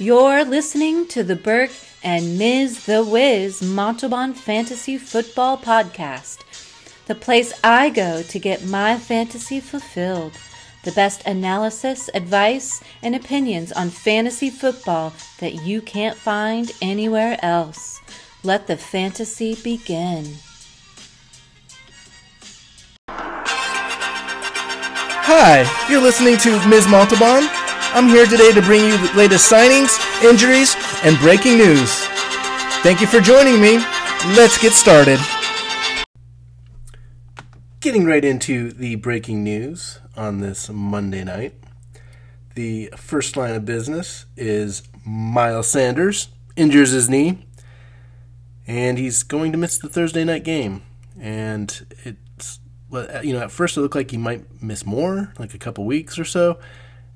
You're listening to the Burke and Ms. The Wiz Montalban Fantasy Football Podcast, the place I go to get my fantasy fulfilled. The best analysis, advice, and opinions on fantasy football that you can't find anywhere else. Let the fantasy begin. Hi, you're listening to Ms. Montalban. I'm here today to bring you the latest signings, injuries, and breaking news. Thank you for joining me. Let's get started. Getting right into the breaking news on this Monday night. The first line of business is Miles Sanders injures his knee, and he's going to miss the Thursday night game. And it's you know at first it looked like he might miss more, like a couple weeks or so,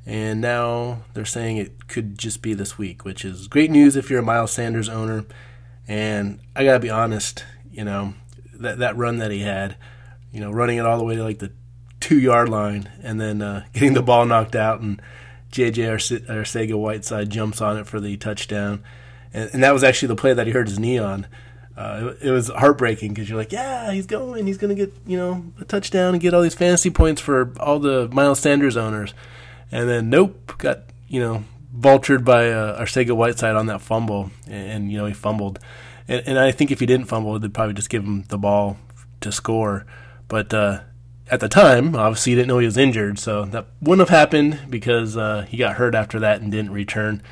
and now they're saying it could just be this week, which is great news if you're a Miles Sanders owner. And I gotta be honest, you know that that run that he had, you know, running it all the way to like the two yard line and then uh, getting the ball knocked out and JJ Arcega Whiteside jumps on it for the touchdown, and, and, that was actually the play that he hurt his knee on. Uh, it, it, was heartbreaking because you're like, yeah, he's going, he's going to get you know a touchdown and get all these fantasy points for all the Miles Sanders owners, and then nope, got you know vultured by uh, Arcega Whiteside on that fumble, and, and you know he fumbled, and, and, I think if he didn't fumble, they'd probably just give him the ball to score, but uh, at the time, obviously he didn't know he was injured, so that wouldn't have happened because uh, he got hurt after that and didn't return,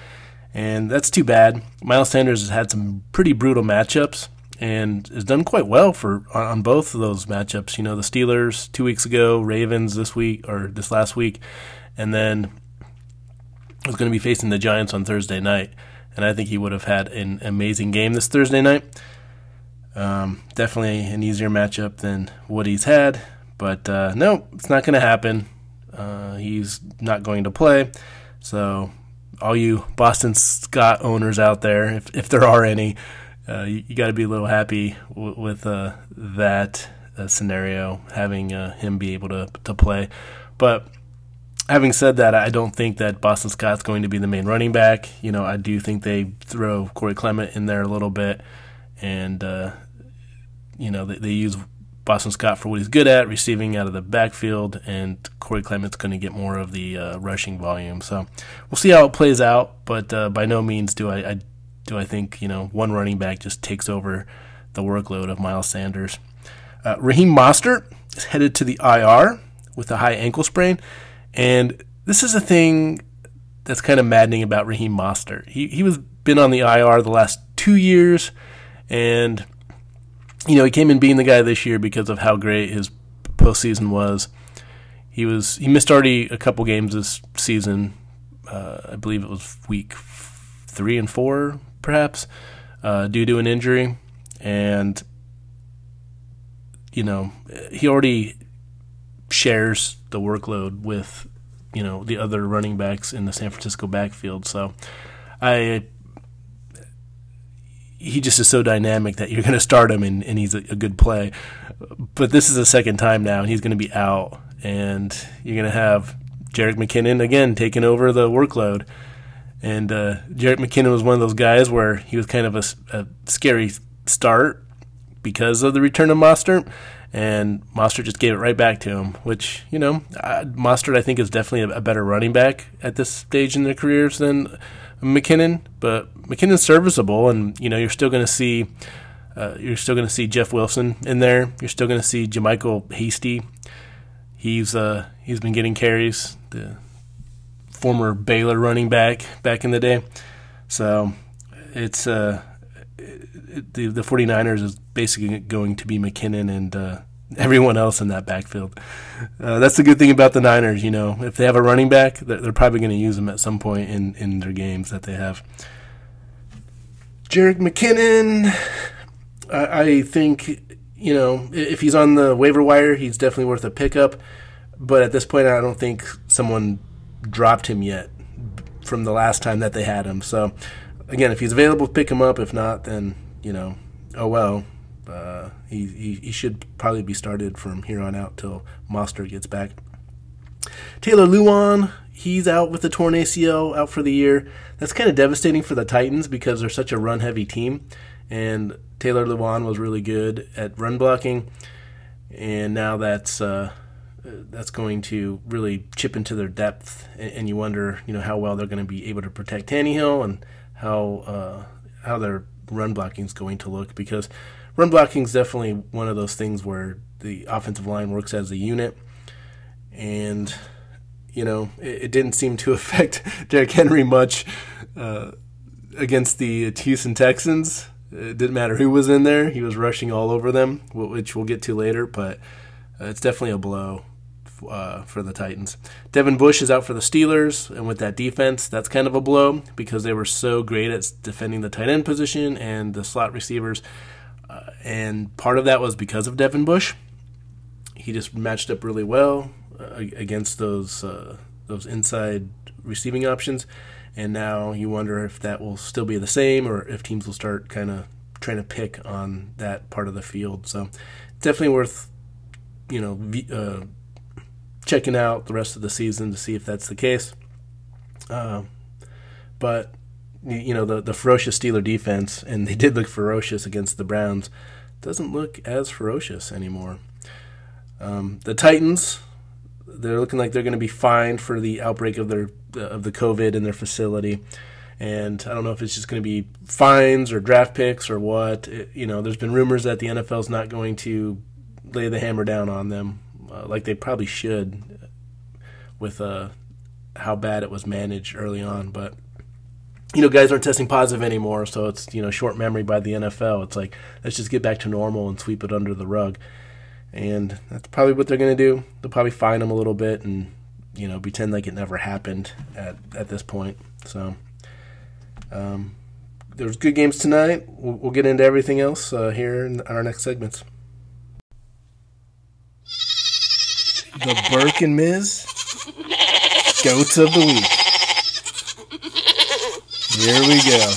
and that's too bad. Miles Sanders has had some pretty brutal matchups and has done quite well for on both of those matchups. You know, the Steelers two weeks ago, Ravens this week or this last week, and then was going to be facing the Giants on Thursday night, and I think he would have had an amazing game this Thursday night. Um, definitely an easier matchup than what he's had, but uh, no, it's not going to happen. Uh, he's not going to play. So, all you Boston Scott owners out there, if, if there are any, uh, you, you got to be a little happy w- with uh, that uh, scenario, having uh, him be able to, to play. But having said that, I don't think that Boston Scott's going to be the main running back. You know, I do think they throw Corey Clement in there a little bit, and uh, you know they, they, use Boston Scott for what he's good at, receiving out of the backfield, and Corey Clement's going to get more of the uh, rushing volume. So we'll see how it plays out, but uh, by no means do I, I do I think you know one running back just takes over the workload of Miles Sanders. Uh, Raheem Mostert is headed to the IR with a high ankle sprain. And this is a thing that's kind of maddening about Raheem Mostert. He he was been on the IR the last two years, and you know he came in being the guy this year because of how great his postseason was. He was he missed already a couple games this season. Uh, I believe it was week three and four, perhaps, uh, due to an injury, and you know he already shares the workload with you know the other running backs in the San Francisco backfield. So I he just is so dynamic that you're going to start him and, and he's a, a, good play. But this is the second time now, and he's going to be out, and you're going to have Jerick McKinnon again taking over the workload. And uh, Jerick McKinnon was one of those guys where he was kind of a, a scary start because of the return of Mostert and Mostert just gave it right back to him. Which you know, uh, Mostert I think is definitely a, a, better running back at this stage in their careers than McKinnon, but McKinnon's serviceable, and you know you're still going to see. Uh, you're still going to see Jeff Wilson in there. You're still going to see JaMycal Hasty. He's uh, he's been getting carries. The former Baylor running back back in the day. So it's uh, the the 49ers is basically going to be McKinnon and uh, everyone else in that backfield. Uh, that's the good thing about the Niners. You know, if they have a running back, they're, they're probably going to use him at some point in, in their games that they have. Jerick McKinnon, I, I think you know if he's on the waiver wire, he's definitely worth a pickup. But at this point, I don't think someone dropped him yet from the last time that they had him. So again, if he's available, pick him up. If not, then you know, oh well. Uh, he, he, he should probably be started from here on out till Mostert gets back. Taylor Lewan, he's out with the torn ACL, out for the year. That's kind of devastating for the Titans because they're such a run heavy team. And Taylor Lewan was really good at run blocking. And now that's. Uh, that's going to really chip into their depth, and, you wonder, you know, how well they're going to be able to protect Tannehill and how uh, how their run blocking is going to look because run blocking is definitely one of those things where the offensive line works as a unit, and you know it, it didn't seem to affect Derrick Henry much uh, against the Houston Texans. It didn't matter who was in there; he was rushing all over them, which we'll get to later. But uh, it's definitely a blow uh, for the Titans. Devin Bush is out for the Steelers, and with that defense, that's kind of a blow because they were so great at defending the tight end position and the slot receivers. Uh, and part of that was because of Devin Bush. He just matched up really well uh, against those uh, those inside receiving options, and now you wonder if that will still be the same or if teams will start kind of trying to pick on that part of the field. So, definitely worth you know uh, checking out the rest of the season to see if that's the case. Uh, but you know the the ferocious Steeler defense, and they did look ferocious against the Browns, doesn't look as ferocious anymore. Um, the Titans, they're looking like they're going to be fined for the outbreak of their of the COVID in their facility. And I don't know if it's just going to be fines or draft picks or what. It, you know, there's been rumors that the NFL is not going to lay the hammer down on them uh, like they probably should with uh, how bad it was managed early on. But you know, guys aren't testing positive anymore, so it's you know short memory by the NFL. It's like let's just get back to normal and sweep it under the rug, and that's probably what they're going to do. They'll probably fine them a little bit and you know pretend like it never happened at at this point. So. Um, there's good games tonight. We'll, we'll, get into everything else uh, here in our next segments. The Burke and Miz Goats of the Week. Here we go.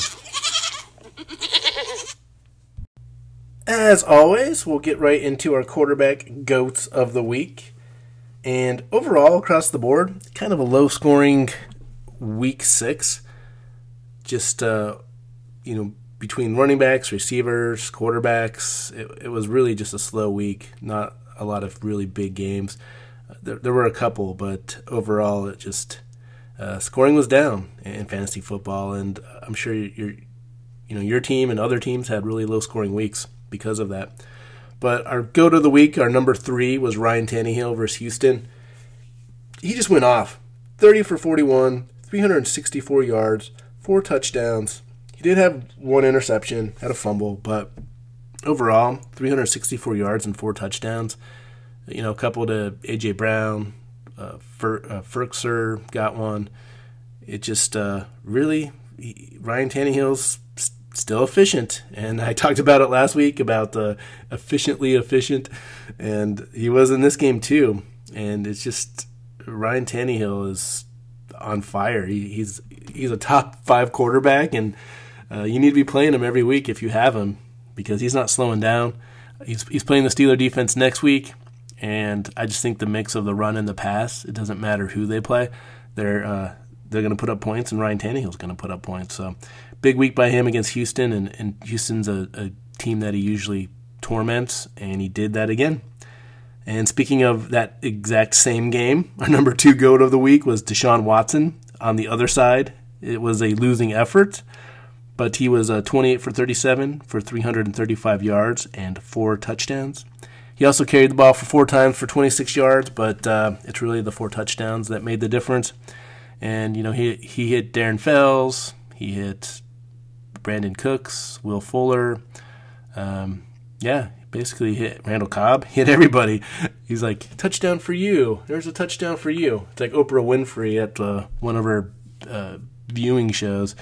As always, we'll get right into our quarterback goats of the week. And overall, across the board, kind of a low scoring week six. Just, uh, you know, between running backs, receivers, quarterbacks, it, it was really just a slow week. Not a lot of really big games there, there were a couple, but overall, it just uh, scoring was down in fantasy football, and I'm sure your you know your team and other teams had really low scoring weeks because of that. But our go to the week, our number three was Ryan Tannehill versus Houston. He just went off, 30 for 41, 364 yards, four touchdowns. He did have one interception, had a fumble, but overall, 364 yards and four touchdowns you know, a couple to AJ Brown, uh, Fer, uh, Firkser got one. It just uh, really he, Ryan Tannehill's still efficient, and I talked about it last week about the efficiently efficient, and he was in this game too. And it's just Ryan Tannehill is on fire. He, he's he's a top five quarterback, and uh, you need to be playing him every week if you have him because he's not slowing down. He's he's playing the Steeler defense next week. And I just think the mix of the run and the pass, it doesn't matter who they play, they're uh, they're going to put up points, and Ryan Tannehill's going to put up points. So big week by him against Houston, and, and Houston's a, a team that he usually torments, and he did that again. And speaking of that exact same game, our number two goat of the week was Deshaun Watson. On the other side, it was a losing effort, but he was uh, 28 for 37 for 335 yards and four touchdowns. He also carried the ball for four times for 26 yards, but uh, it's really the four touchdowns that made the difference. And you know, he he hit Darren Fells, he hit Brandin Cooks, Will Fuller. Um, yeah, basically hit Randall Cobb, hit everybody. He's like, touchdown for you. There's a touchdown for you. It's like Oprah Winfrey at uh, one of her uh, viewing shows,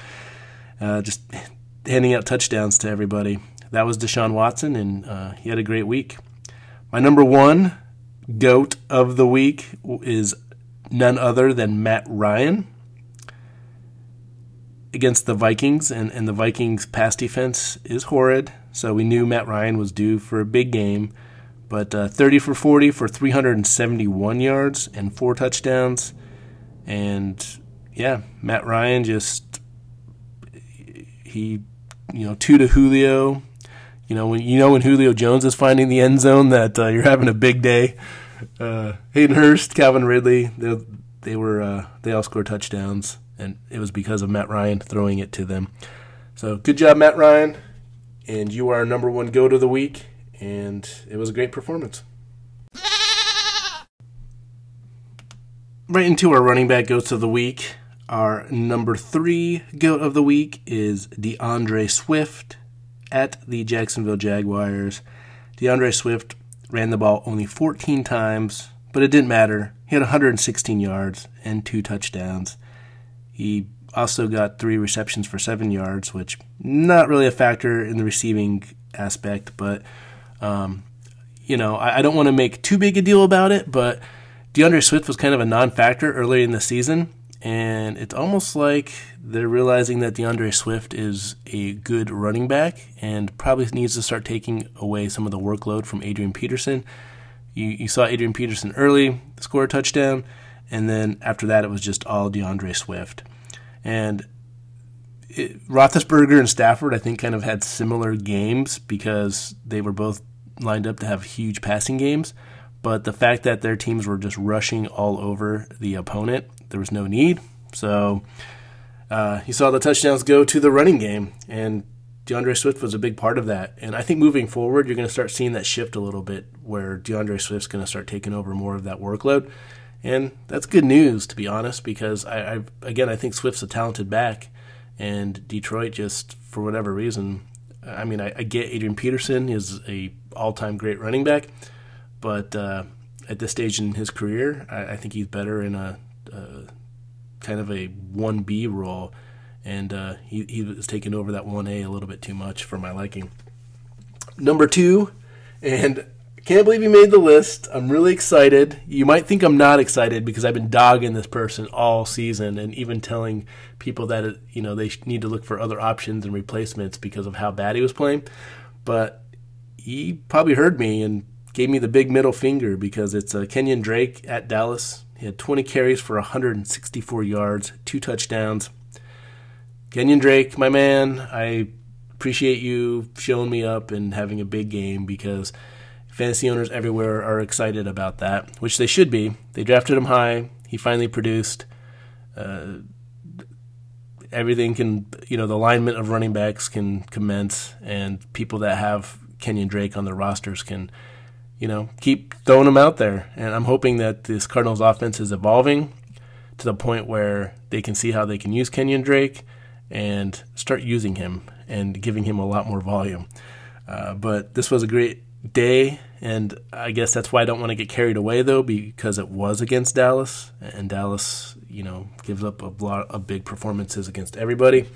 uh, just handing out touchdowns to everybody. That was Deshaun Watson, and uh, he had a great week. My number one goat of the week is none other than Matt Ryan against the Vikings, and, and the Vikings' pass defense is horrid. So we knew Matt Ryan was due for a big game. But uh, 30 for 40 for 371 yards and four touchdowns. And yeah, Matt Ryan just he you know two to Julio. You know when you know when Julio Jones is finding the end zone that uh, you're having a big day. Uh, Hayden Hurst, Calvin Ridley, they, they were uh, they all scored touchdowns, and it was because of Matt Ryan throwing it to them. So good job, Matt Ryan, and you are our number one go to the week, and it was a great performance. Right into our running back goats of the week. Our number three goat of the week is D'Andre Swift at the Jacksonville Jaguars. D'Andre Swift ran the ball only 14 times, but it didn't matter. He had 116 yards and two touchdowns. He also got three receptions for seven yards, which not really a factor in the receiving aspect, but um, you know I, I don't want to make too big a deal about it, but D'Andre Swift was kind of a non-factor early in the season, and it's almost like they're realizing that D'Andre Swift is a good running back and probably needs to start taking away some of the workload from Adrian Peterson. You, you saw Adrian Peterson early score a touchdown, and then after that it was just all D'Andre Swift. And it, Roethlisberger and Stafford, I think, kind of had similar games because they were both lined up to have huge passing games. But the fact that their teams were just rushing all over the opponent, there was no need. So uh, you saw the touchdowns go to the running game, and D'Andre Swift was a big part of that. And I think moving forward, you're going to start seeing that shift a little bit, where D'Andre Swift's going to start taking over more of that workload. And that's good news, to be honest, because I, I again I think Swift's a talented back, and Detroit just for whatever reason, I mean I, I get Adrian Peterson is a all-time great running back, but uh, at this stage in his career, I, I think he's better in a, kind of a one B role, and uh, he he was taking over that one A a little bit too much for my liking. Number two, and can't believe he made the list. I'm really excited. You might think I'm not excited because I've been dogging this person all season and even telling people that you know they need to look for other options and replacements because of how bad he was playing. But he probably heard me and gave me the big middle finger because it's uh, Kenyon Drake at Dallas. He had 20 carries for 164 yards, two touchdowns. Kenyon Drake, my man, I appreciate you showing me up and having a big game because fantasy owners everywhere are excited about that, which they should be. They drafted him high. He finally produced. Uh, everything can, you know, the alignment of running backs can commence, and people that have Kenyon Drake on their rosters can you know, keep throwing them out there. And I'm hoping that this Cardinals offense is evolving to the point where they can see how they can use Kenyon Drake and start using him and giving him a lot more volume. Uh, but this was a great day, and I guess that's why I don't want to get carried away though, because it was against Dallas, and Dallas, you know, gives up a lot of big performances against everybody.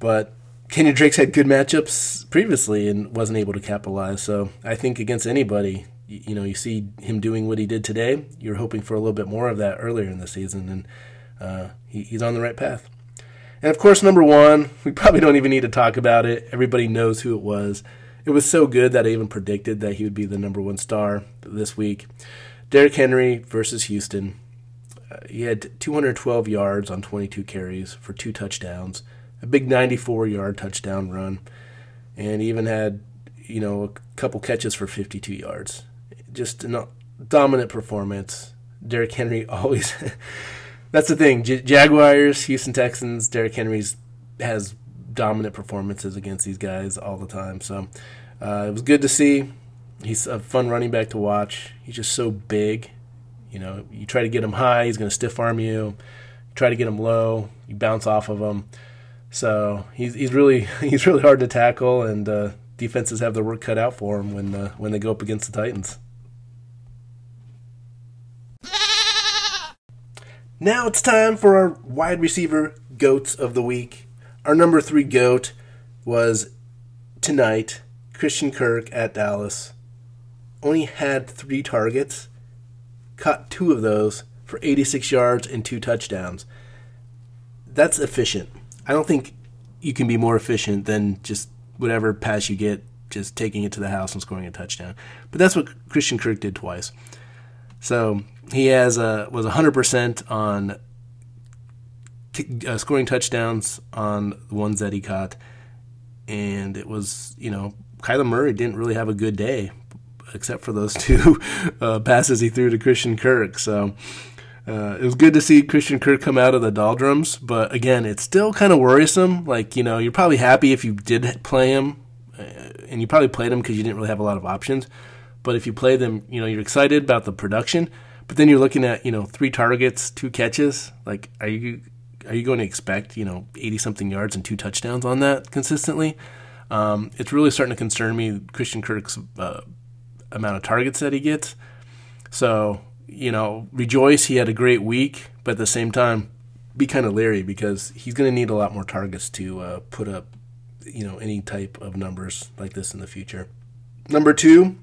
But Kenyon Drake's had good matchups previously and wasn't able to capitalize. So I think against anybody, you know, you see him doing what he did today. You're hoping for a little bit more of that earlier in the season, and uh, he, he's on the right path. And of course, number one, we probably don't even need to talk about it. Everybody knows who it was. It was so good that I even predicted that he would be the number one star this week. Derrick Henry versus Houston. Uh, he had 212 yards on 22 carries for two touchdowns a big 94 yard touchdown run, and even had you know a couple catches for 52 yards. Just a dominant performance. Derrick Henry always. that's the thing. J- Jaguars, Houston Texans. Derrick Henry's has dominant performances against these guys all the time. So uh, it was good to see. He's a fun running back to watch. He's just so big. You know, you try to get him high, he's going to stiff arm you. you. Try to get him low, you bounce off of him. So he's he's really he's really hard to tackle, and uh, defenses have their work cut out for him when uh, when they go up against the Titans. Now it's time for our wide receiver goats of the week. Our number three goat was tonight Christian Kirk at Dallas. Only had three targets, caught two of those for 86 yards and two touchdowns. That's efficient. I don't think you can be more efficient than just whatever pass you get, just taking it to the house and scoring a touchdown. But that's what Christian Kirk did twice. So he has a, was 100% on uh, scoring touchdowns on the ones that he caught. And it was, you know, Kyler Murray didn't really have a good day, except for those two uh, passes he threw to Christian Kirk. So uh, it was good to see Christian Kirk come out of the doldrums, but again, it's still kind of worrisome. Like, you know, you're probably happy if you did play him, uh, and you probably played him because you didn't really have a lot of options. But if you play them, you know, you're excited about the production, but then you're looking at, you know, three targets, two catches. Like, are you are you going to expect, you know, 80 something yards and two touchdowns on that consistently? Um, it's really starting to concern me, Christian Kirk's uh, amount of targets that he gets. So you know, rejoice he had a great week, but at the same time, be kind of leery because he's going to need a lot more targets to uh, put up, you know, any type of numbers like this in the future. Number two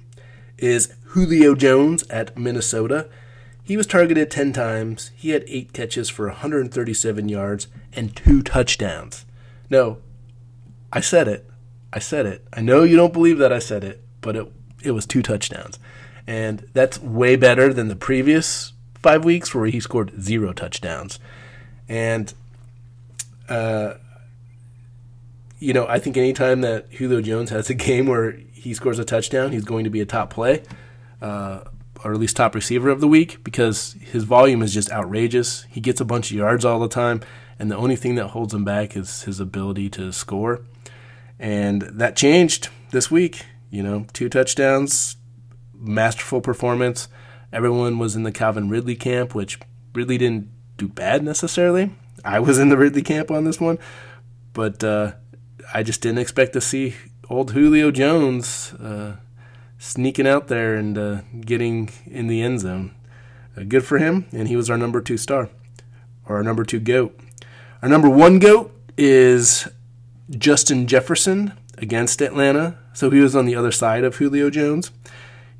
is Julio Jones at Minnesota. He was targeted 10 times. He had eight catches for 137 yards and two touchdowns. No, I said it. I said it. I know you don't believe that I said it, but it, it was two touchdowns and that's way better than the previous five weeks where he scored zero touchdowns. And, uh, you know, I think anytime that Julio Jones has a game where he scores a touchdown, he's going to be a top play, uh, or at least top receiver of the week, because his volume is just outrageous. He gets a bunch of yards all the time, and the only thing that holds him back is his ability to score. And that changed this week. You know, two touchdowns, masterful performance. Everyone was in the Calvin Ridley camp, which Ridley didn't do bad necessarily. I was in the Ridley camp on this one, but uh, I just didn't expect to see old Julio Jones uh, sneaking out there and uh, getting in the end zone. Uh, good for him, and he was our number two star, or our number two goat. Our number one goat is Justin Jefferson against Atlanta. So he was on the other side of Julio Jones.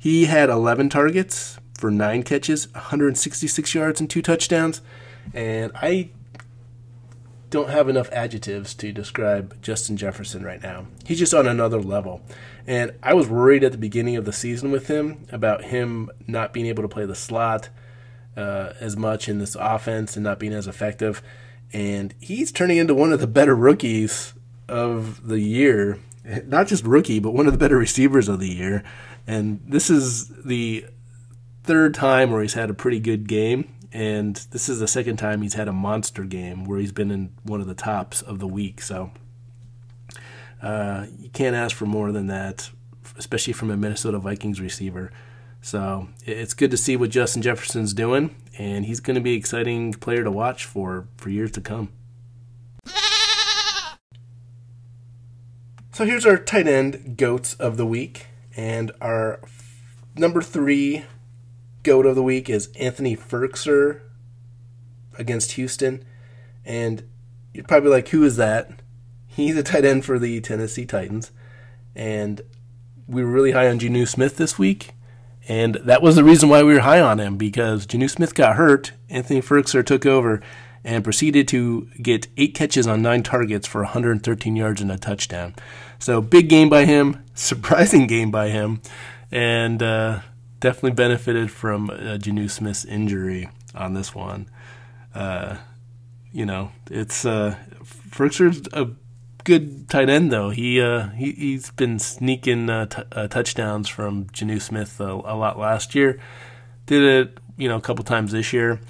He had 11 targets for nine catches, 166 yards, and two touchdowns. And I don't have enough adjectives to describe Justin Jefferson right now. He's just on another level. And I was worried at the beginning of the season with him about him not being able to play the slot uh, as much in this offense and not being as effective. And he's turning into one of the better rookies of the year. Not just rookie, but one of the better receivers of the year. And this is the third time where he's had a pretty good game. And this is the second time he's had a monster game where he's been in one of the tops of the week. So uh, you can't ask for more than that, especially from a Minnesota Vikings receiver. So it's good to see what Justin Jefferson's doing, and he's going to be an exciting player to watch for for years to come. So here's our tight end goats of the week. And our number three goat of the week is Anthony Firkser against Houston. And you're probably like, who is that? He's a tight end for the Tennessee Titans. And we were really high on Jonnu Smith this week. And that was the reason why we were high on him because Jonnu Smith got hurt. Anthony Firkser took over and proceeded to get eight catches on nine targets for 113 yards and a touchdown. So big game by him, surprising game by him, and uh, definitely benefited from uh, Jonnu Smith's injury on this one. Uh, you know, it's uh, a good tight end though. He uh, he he's been sneaking uh, t- uh, touchdowns from Jonnu Smith a, a, lot last year. Did it you know a couple times this year,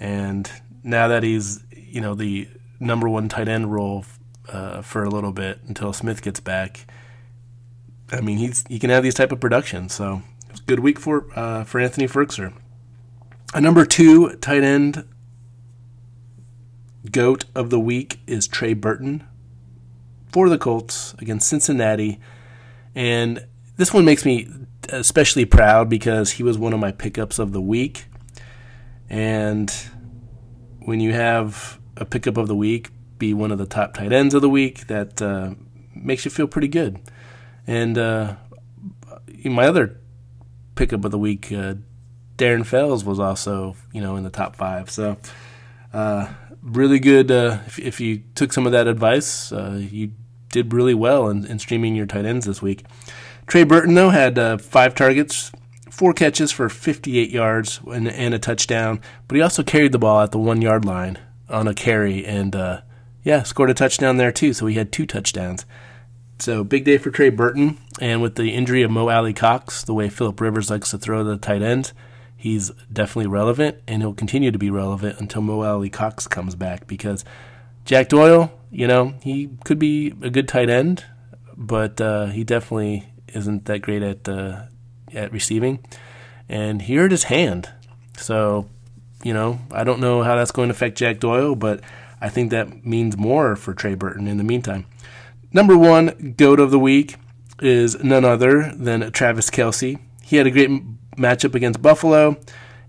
and now that he's you know the number one tight end role uh, for a little bit until Smith gets back. I mean, he's he can have these type of productions. So it's a good week for uh, for Anthony Firkser. A number two tight end goat of the week is Trey Burton for the Colts against Cincinnati, and this one makes me especially proud because he was one of my pickups of the week, and when you have a pickup of the week be one of the top tight ends of the week, that uh, makes you feel pretty good. And uh, my other pickup of the week, uh, Darren Fells was also you know in the top five. So uh, really good. Uh, if, if, you took some of that advice, uh, you did really well in, in, streaming your tight ends this week. Trey Burton though had five targets four catches for 58 yards and, and, a touchdown, but he also carried the ball at the one yard line on a carry, and uh, yeah, scored a touchdown there too. So he had two touchdowns. So big day for Trey Burton, and with the injury of Mo Alie-Cox, the way Philip Rivers likes to throw the tight ends, he's definitely relevant, and he'll continue to be relevant until Mo Alie-Cox comes back. Because Jack Doyle, you know, he could be a good tight end, but uh, he definitely isn't that great at uh, at receiving, and he hurt his hand. So, you know, I don't know how that's going to affect Jack Doyle, but I think that means more for Trey Burton in the meantime. Number one goat of the week is none other than Travis Kelce. He had a great matchup against Buffalo,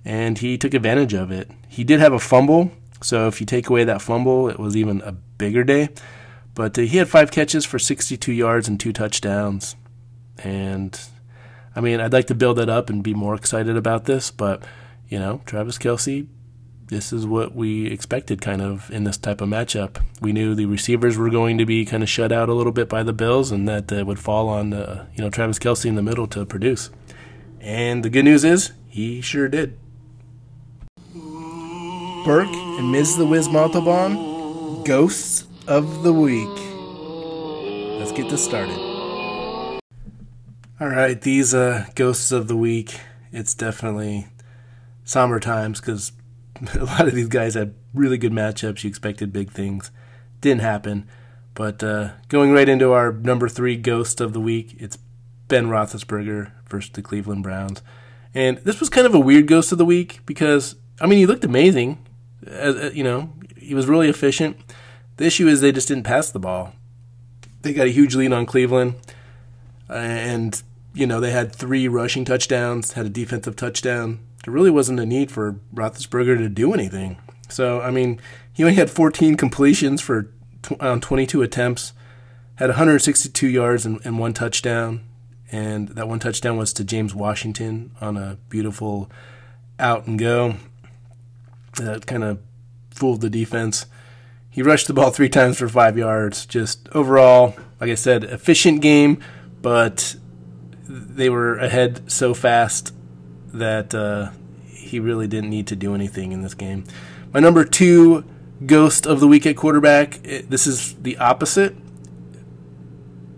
and he took advantage of it. He did have a fumble, so if you take away that fumble, it was even a bigger day. But uh, he had five catches for 62 yards and two touchdowns. And I mean, I'd like to build it up and be more excited about this, but you know, Travis Kelce this is what we expected kind of in this type of matchup. We knew the receivers were going to be kind of shut out a little bit by the Bills, and that uh, would fall on uh, you know Travis Kelce in the middle to produce. And the good news is he sure did. Burke and Ms. the Wiz Montalban, Ghosts of the Week. Let's get this started. All right, these uh, Ghosts of the Week, it's definitely somber times because a lot of these guys had really good matchups. You expected big things. Didn't happen. But uh, going right into our number three ghost of the week, it's Ben Roethlisberger versus the Cleveland Browns. And this was kind of a weird ghost of the week because, I mean, he looked amazing. Uh, you know, he was really efficient. The issue is they just didn't pass the ball. They got a huge lead on Cleveland. And, you know, they had three rushing touchdowns, had a defensive touchdown there really wasn't a need for Roethlisberger to do anything. So, I mean, he only had 14 completions for on um, 22 attempts, had 162 yards and, and, one touchdown, and that one touchdown was to James Washington on a beautiful out and go. That kind of fooled the defense. He rushed the ball three times for five yards. Just overall, like I said, efficient game, but they were ahead so fast that uh, he really didn't need to do anything in this game. My number two ghost of the week at quarterback, it, this is the opposite,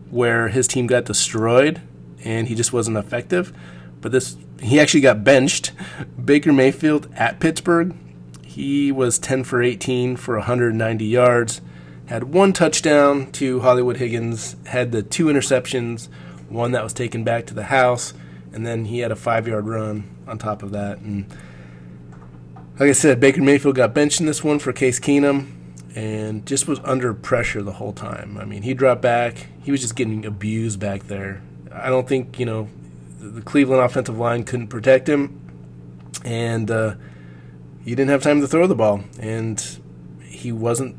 where his team got destroyed and he just wasn't effective. But this, he actually got benched. Baker Mayfield at Pittsburgh, he was 10 for 18 for 190 yards, had one touchdown to Hollywood Higgins, had the two interceptions, one that was taken back to the house and then he had a five yard run on top of that. And like I said, Baker Mayfield got benched in this one for Case Keenum and just was under pressure the whole time. I mean, he dropped back. He was just getting abused back there. I don't think, you know, the Cleveland offensive line couldn't protect him. And uh, he didn't have time to throw the ball. And he wasn't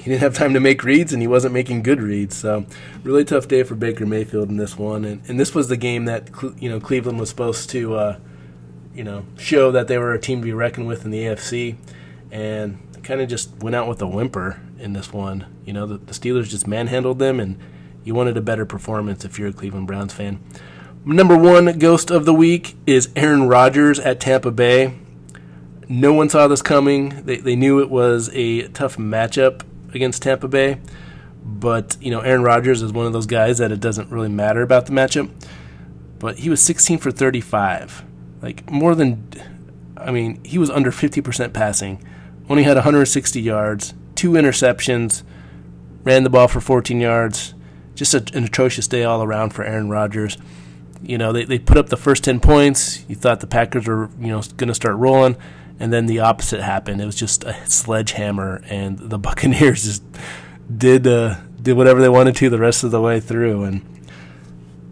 he didn't have time to make reads and he wasn't making good reads. So really tough day for Baker Mayfield in this one. And, and this was the game that you know Cleveland was supposed to uh, you know show that they were a team to be reckoned with in the AFC, and kind of just went out with a whimper in this one. You know the, the Steelers just manhandled them, and you wanted a better performance if you're a Cleveland Browns fan. Number one ghost of the week is Aaron Rodgers at Tampa Bay. No one saw this coming. They, they knew it was a tough matchup against Tampa Bay. But, you know, Aaron Rodgers is one of those guys that it doesn't really matter about the matchup. But he was 16 for 35. Like, more than, I mean, he was under 50% passing. Only had 160 yards, two interceptions, ran the ball for 14 yards. Just a, an atrocious day all around for Aaron Rodgers. You know, they, they put up the first 10 points. You thought the Packers were, you know, going to start rolling and then the opposite happened. It was just a sledgehammer, and the Buccaneers just did uh, did whatever they wanted to the rest of the way through. And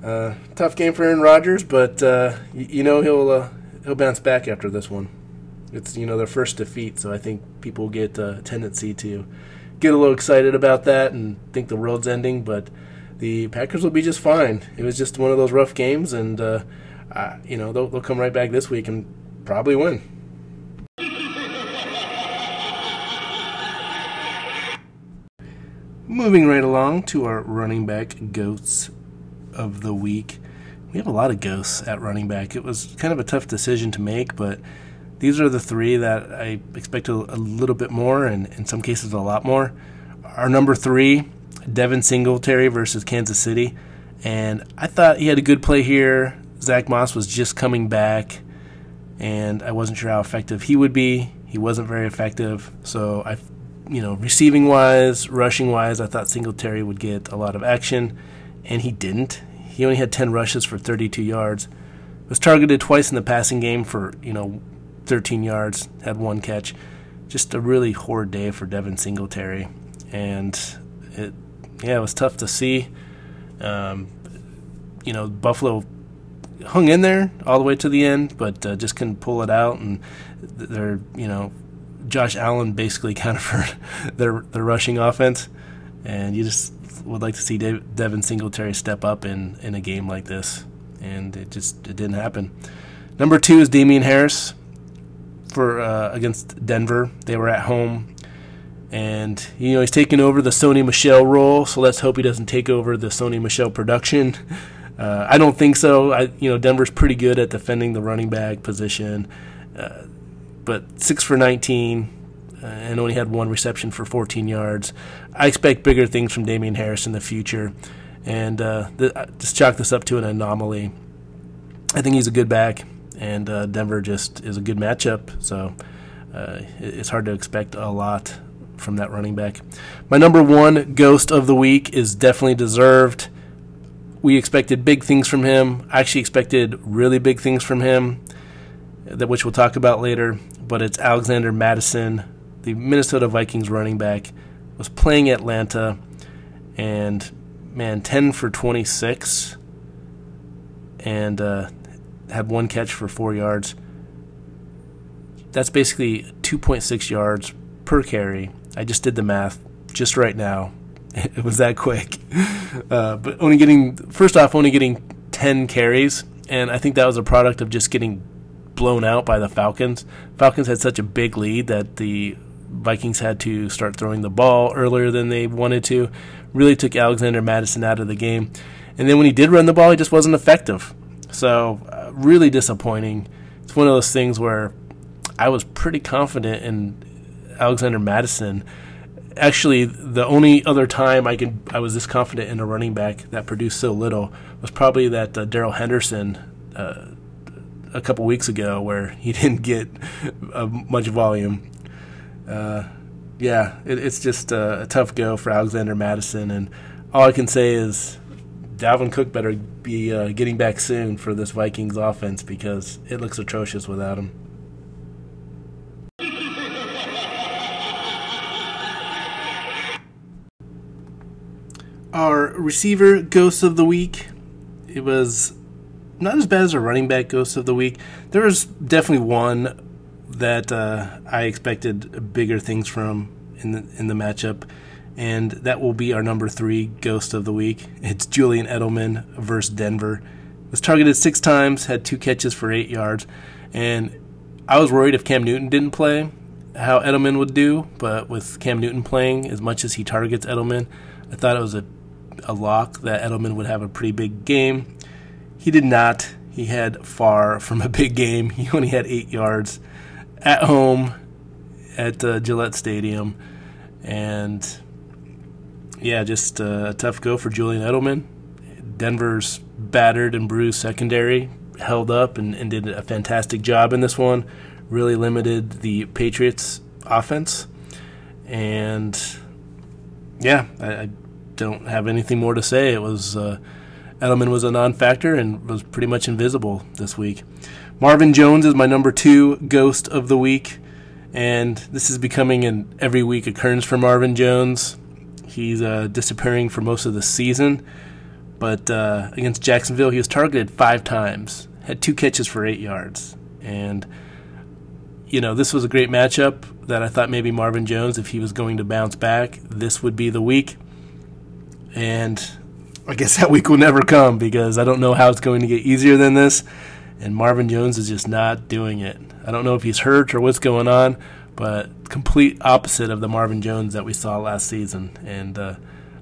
uh, tough game for Aaron Rodgers, but uh, you, know he'll uh, he'll bounce back after this one. It's you know their first defeat, so I think people get a tendency to get a little excited about that and think the world's ending, but the Packers will be just fine. It was just one of those rough games, and uh, you know they'll, they'll come right back this week and probably win. Moving right along to our running back ghosts of the week. We have a lot of ghosts at running back. It was kind of a tough decision to make, but these are the three that I expect a, a little bit more, and in some cases a lot more. Our number three, Devin Singletary versus Kansas City, and I thought he had a good play here. Zach Moss was just coming back, and I wasn't sure how effective he would be. He wasn't very effective, so I, you know, receiving wise, rushing wise, I thought Singletary would get a lot of action, and he didn't. He only had 10 rushes for 32 yards. Was targeted twice in the passing game for you know 13 yards, had one catch. Just a really horrid day for Devin Singletary, and it yeah it was tough to see. Um, you know Buffalo hung in there all the way to the end, but uh, just couldn't pull it out, and they're you know Josh Allen basically countered their their rushing offense, and you just would like to see Devin Singletary step up in in a game like this, and it just it didn't happen. Number two is Damien Harris for uh, against Denver. They were at home, and you know he's taking over the Sony Michel role. So let's hope he doesn't take over the Sony Michel production. Uh, I don't think so. I you know Denver's pretty good at defending the running back position, uh, but six for 19 uh, and only had one reception for 14 yards. I expect bigger things from Damien Harris in the future, and uh, th- just chalk this up to an anomaly. I think he's a good back and uh, Denver just is a good matchup. So uh, it's hard to expect a lot from that running back. My number one ghost of the week is definitely deserved. We expected big things from him. I actually expected really big things from him, that which we'll talk about later. But it's Alexander Mattison, the Minnesota Vikings running back, was playing Atlanta, and man, ten for twenty six, and uh, had one catch for four yards. That's basically 2.6 yards per carry. I just did the math just right now. It was that quick. Uh, but only getting, first off, only getting 10 carries. And I think that was a product of just getting blown out by the Falcons. Falcons had such a big lead that the Vikings had to start throwing the ball earlier than they wanted to. Really took Alexander Mattison out of the game. And then when he did run the ball, he just wasn't effective. So, uh, really disappointing. It's one of those things where I was pretty confident in Alexander Mattison. Actually, the only other time I could I was this confident in a running back that produced so little was probably that uh, Darrell Henderson uh, a couple weeks ago, where he didn't get uh, much volume. Uh, yeah, it, it's just a, a tough go for Alexander Mattison, and all I can say is Dalvin Cook better be uh, getting back soon for this Vikings offense because it looks atrocious without him. Our receiver ghost of the week, it was not as bad as a running back ghost of the week. There was definitely one that uh, I expected bigger things from in the in the matchup and that will be our number three ghost of the week. It's Julian Edelman versus Denver. Was targeted six times, had two catches for eight yards, and I was worried if Cam Newton didn't play, how Edelman would do. But with Cam Newton playing as much as he targets Edelman, I thought it was a a lock that Edelman would have a pretty big game. He did not. He had far from a big game. He only had eight yards at home at uh, Gillette Stadium, and yeah, just a tough go for Julian Edelman. Denver's battered and bruised secondary held up and, and did a fantastic job in this one. Really limited the Patriots' offense. And yeah, I, I don't have anything more to say. It was uh, Edelman was a non-factor and was pretty much invisible this week. Marvin Jones is my number two ghost of the week, and this is becoming an every week occurrence for Marvin Jones. He's uh, disappearing for most of the season. But uh, against Jacksonville, he was targeted five times, had two catches for eight yards. And, you know, this was a great matchup that I thought maybe Marvin Jones, if he was going to bounce back, this would be the week. And I guess that week will never come because I don't know how it's going to get easier than this. And Marvin Jones is just not doing it. I don't know if he's hurt or what's going on, but complete opposite of the Marvin Jones that we saw last season. And uh,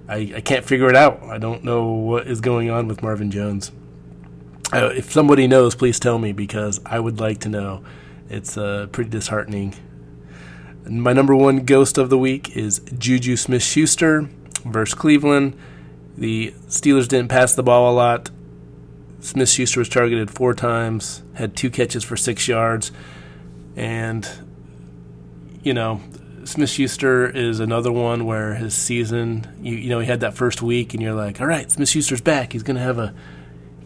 I, I, can't figure it out. I don't know what is going on with Marvin Jones. Uh, if somebody knows, please tell me because I would like to know it's uh, pretty disheartening. My number one ghost of the week is Juju Smith Schuster versus Cleveland. The Steelers didn't pass the ball a lot. Smith Schuster was targeted four times, had two catches for six yards, and you know Smith Schuster is another one where his season, you, you know, he had that first week, and you're like, all right, Smith Schuster's back. He's gonna have a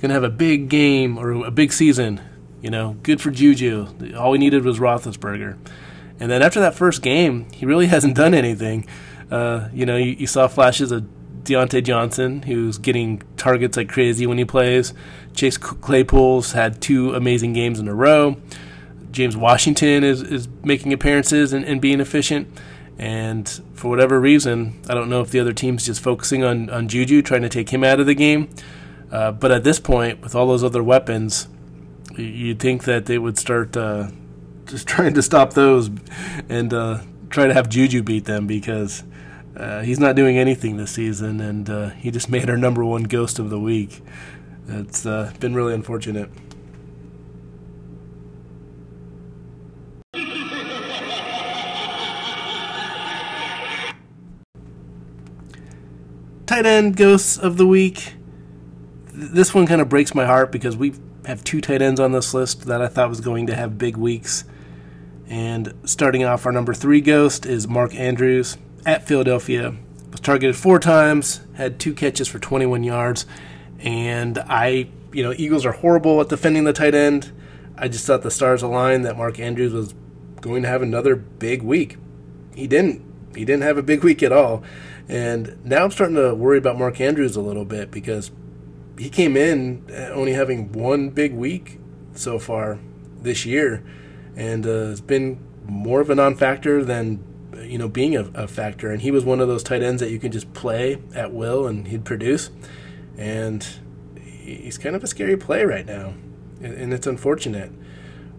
gonna have a big game or a big season. You know, good for Juju. All we needed was Roethlisberger. And then after that first game, he really hasn't done anything. Uh, you know, you, you, saw flashes of Diontae Johnson, who's getting targets like crazy when he plays. Chase Claypool's had two amazing games in a row. James Washington is, is making appearances and, and being efficient. And for whatever reason, I don't know if the other team's just focusing on, on Juju, trying to take him out of the game. Uh, but at this point, with all those other weapons, you'd think that they would start uh, just trying to stop those and uh, try to have Juju beat them because uh, he's not doing anything this season, and uh, he just made our number one ghost of the week. It's uh, been really unfortunate. Tight end ghosts of the week. This one kind of breaks my heart because we have two tight ends on this list that I thought was going to have big weeks. And starting off, our number three ghost is Mark Andrews at Philadelphia. Was targeted four times, had two catches for 21 yards. And I, you know, Eagles are horrible at defending the tight end. I just thought the stars aligned that Mark Andrews was going to have another big week. He didn't. He didn't have a big week at all. And now I'm starting to worry about Mark Andrews a little bit because he came in only having one big week so far this year and uh, has been more of a non-factor than you know being a, a, factor. And he was one of those tight ends that you can just play at will and he'd produce. And he's kind of a scary play right now, and it's unfortunate.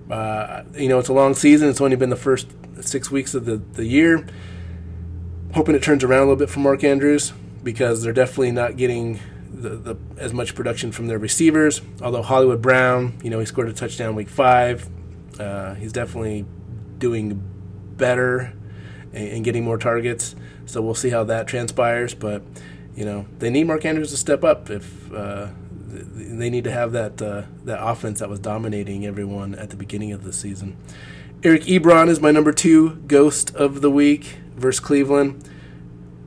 Uh, you know, it's a long season. It's only been the first six weeks of the, the year. Hoping it turns around a little bit for Mark Andrews because they're definitely not getting the, the, as much production from their receivers. Although Hollywood Brown, you know, he scored a touchdown week five. Uh, he's definitely doing better and, and, getting more targets. So we'll see how that transpires. But you know, they need Mark Andrews to step up if uh, they need to have that uh, that offense that was dominating everyone at the beginning of the season. Eric Ebron is my number two ghost of the week versus Cleveland.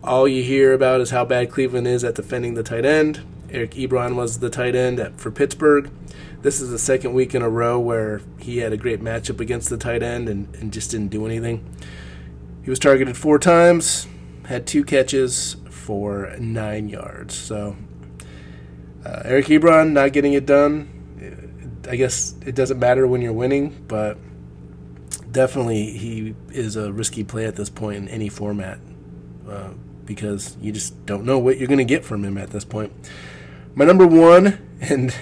All you hear about is how bad Cleveland is at defending the tight end. Eric Ebron was the tight end at, for Pittsburgh. This is the second week in a row where he had a great matchup against the tight end and, and just didn't do anything. He was targeted four times, had two catches for nine yards. So uh, Eric Ebron not getting it done. I guess it doesn't matter when you're winning, but definitely he is a risky play at this point in any format uh, because you just don't know what you're going to get from him at this point. My number one, and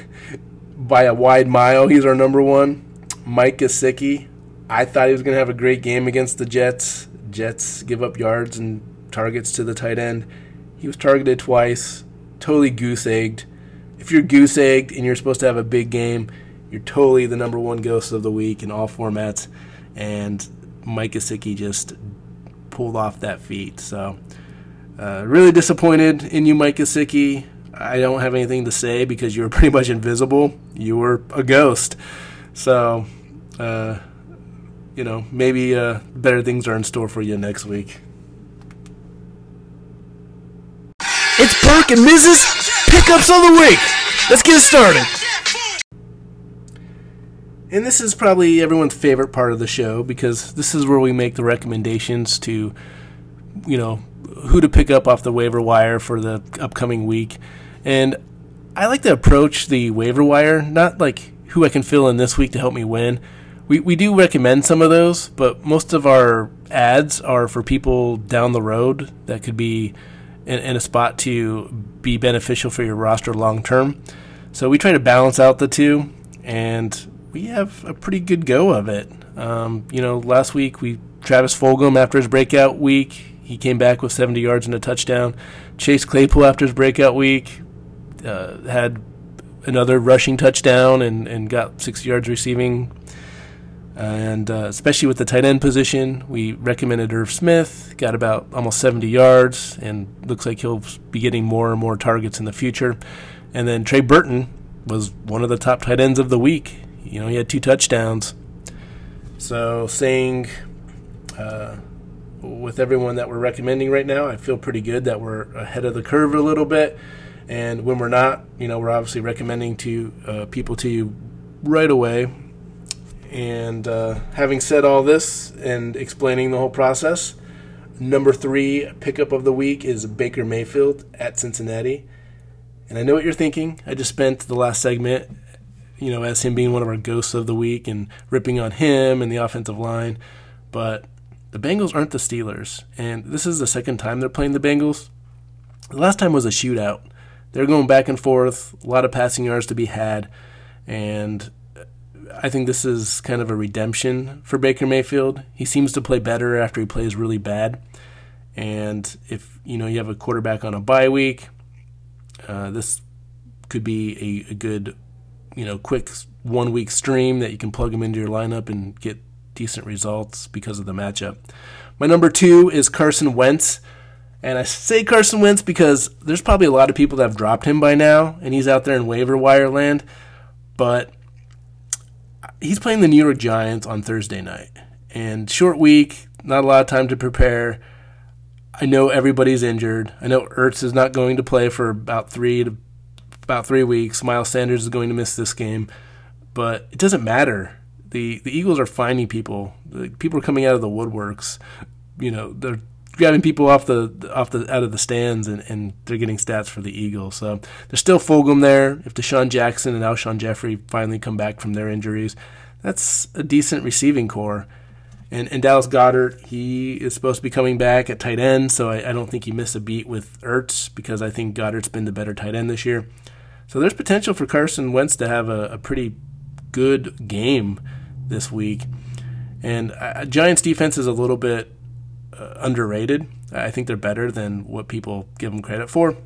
by a wide mile. He's our number one. Mike Gesicki. I thought he was going to have a great game against the Jets. Jets give up yards and targets to the tight end. He was targeted twice, totally goose egged. If you're goose egged and you're supposed to have a big game, you're totally the number one ghost of the week in all formats. And Mike Gesicki just pulled off that feat. So, uh, really disappointed in you, Mike Gesicki. I don't have anything to say because you were pretty much invisible. You were a ghost. So, uh, you know, maybe uh, better things are in store for you next week. It's Burke and Mrs. Pickups of the Week. Let's get started. And this is probably everyone's favorite part of the show because this is where we make the recommendations to, you know, who to pick up off the waiver wire for the upcoming week. And I like to approach the waiver wire not like who I can fill in this week to help me win. We we do recommend some of those, but most of our ads are for people down the road that could be in, in a spot to be beneficial for your roster long term. So we try to balance out the two, and we have a pretty good go of it. Um, you know, last week we Travis Fulgham after his breakout week, he came back with 70 yards and a touchdown. Chase Claypool after his breakout week, uh, had another rushing touchdown and, and got six yards receiving. And uh, especially with the tight end position, we recommended Irv Smith. Got about almost 70 yards, and looks like he'll be getting more and more targets in the future. And then Trey Burton was one of the top tight ends of the week. You know, he had two touchdowns. So saying uh, with everyone that we're recommending right now, I feel pretty good that we're ahead of the curve a little bit. And when we're not, you know, we're obviously recommending to uh, people to you right away. And uh, having said all this and explaining the whole process, number three pickup of the week is Baker Mayfield at Cincinnati. And I know what you're thinking. I just spent the last segment, you know, as him being one of our ghosts of the week and ripping on him and the offensive line. But the Bengals aren't the Steelers. And this is the second time they're playing the Bengals. The last time was a shootout. They're going back and forth, a lot of passing yards to be had. And I think this is kind of a redemption for Baker Mayfield. He seems to play better after he plays really bad. And if you know you have a quarterback on a bye week, uh, this could be a, a, good, you know, quick one week stream that you can plug him into your lineup and get decent results because of the matchup. My number two is Carson Wentz. And I say Carson Wentz because there's probably a lot of people that have dropped him by now, and he's out there in waiver wire land. But he's playing the New York Giants on Thursday night. And short week, not a lot of time to prepare. I know everybody's injured. I know Ertz is not going to play for about three to about three weeks. Miles Sanders is going to miss this game, but it doesn't matter. the The Eagles are finding people. People are coming out of the woodworks. You know, they're grabbing people off the off the out of the stands, and, and they're getting stats for the Eagles. So there's still Fulgham there. If DeSean Jackson and Alshon Jeffery finally come back from their injuries, that's a decent receiving corps. And, and Dallas Goedert, he is supposed to be coming back at tight end, so I, I don't think he missed a beat with Ertz because I think Goedert's been the better tight end this year. So there's potential for Carson Wentz to have a, a pretty good game this week. And uh, Giants defense is a little bit uh, underrated. I think they're better than what people give them credit for.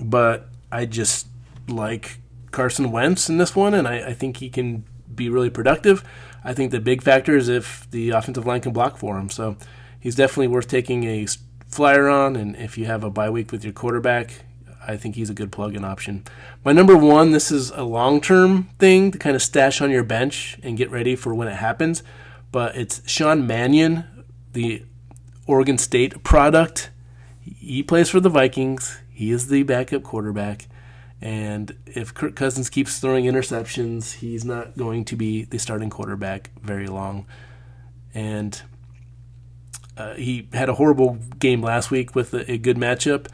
But I just like Carson Wentz in this one, and I, I think he can be really productive. I think the big factor is if the offensive line can block for him. So he's definitely worth taking a flyer on. And if you have a bye week with your quarterback, I think he's a good plug-in option. My number one, this is a long-term thing to kind of stash on your bench and get ready for when it happens. But it's Sean Mannion, the Oregon State product. He plays for the Vikings. He is the backup quarterback. And if Kirk Cousins keeps throwing interceptions, he's not going to be the starting quarterback very long. And uh, he had a horrible game last week with a, a, good matchup.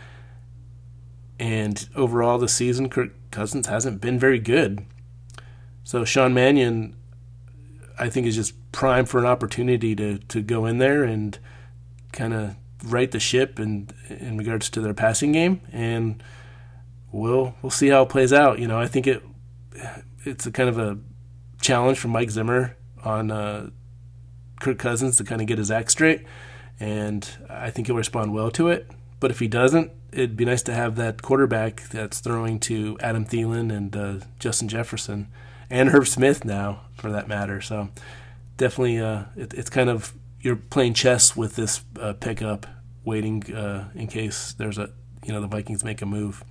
And overall, this season, Kirk Cousins hasn't been very good. So Sean Mannion, I think, is just prime for an opportunity to, to go in there and kind of right the ship in, in regards to their passing game. And – we'll we'll see how it plays out. You know, I think it it's a kind of a challenge for Mike Zimmer on uh, Kirk Cousins to kind of get his act straight, and I think he'll respond well to it. But if he doesn't, it'd be nice to have that quarterback that's throwing to Adam Thielen and uh, Justin Jefferson and Irv Smith now, for that matter. So definitely, uh, it, it's kind of you're playing chess with this uh, pickup, waiting uh, in case there's a you know the Vikings make a move.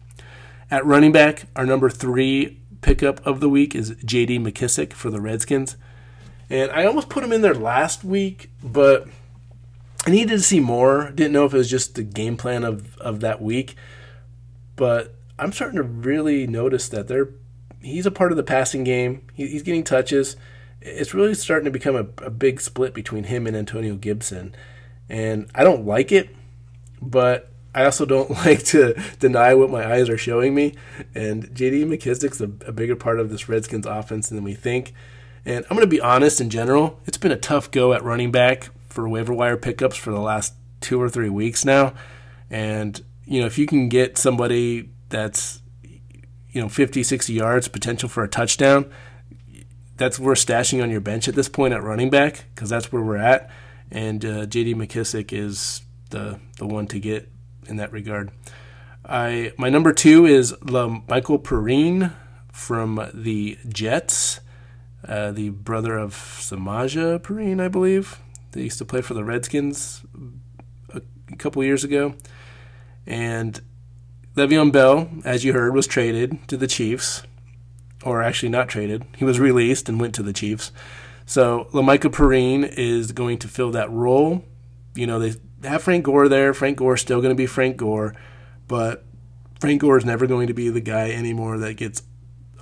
At running back, our number three pickup of the week is J.D. McKissic for the Redskins. And I almost put him in there last week, but I needed to see more. Didn't know if it was just the game plan of, of that week. But I'm starting to really notice that they're he's a part of the passing game. He, he's getting touches. It's really starting to become a, a big split between him and Antonio Gibson. And I don't like it, but I also don't like to deny what my eyes are showing me. And J.D. McKissic's a, a bigger part of this Redskins offense than we think. And I'm going to be honest in general, it's been a tough go at running back for waiver wire pickups for the last two or three weeks now. And, you know, if you can get somebody that's, you know, 50, 60 yards, potential for a touchdown, that's worth stashing on your bench at this point at running back because that's where we're at. And uh, J.D. McKissic is the the one to get in that regard. I my number two is Michael Perine from the Jets. uh, the brother of Samaje Perine, I believe. They used to play for the Redskins a, a couple years ago. And Le'Veon Bell, as you heard, was traded to the Chiefs. Or actually not traded. He was released and went to the Chiefs. So La'Mical Perine is going to fill that role. You know, they have Frank Gore there. Frank Gore still going to be Frank Gore. But Frank Gore is never going to be the guy anymore that gets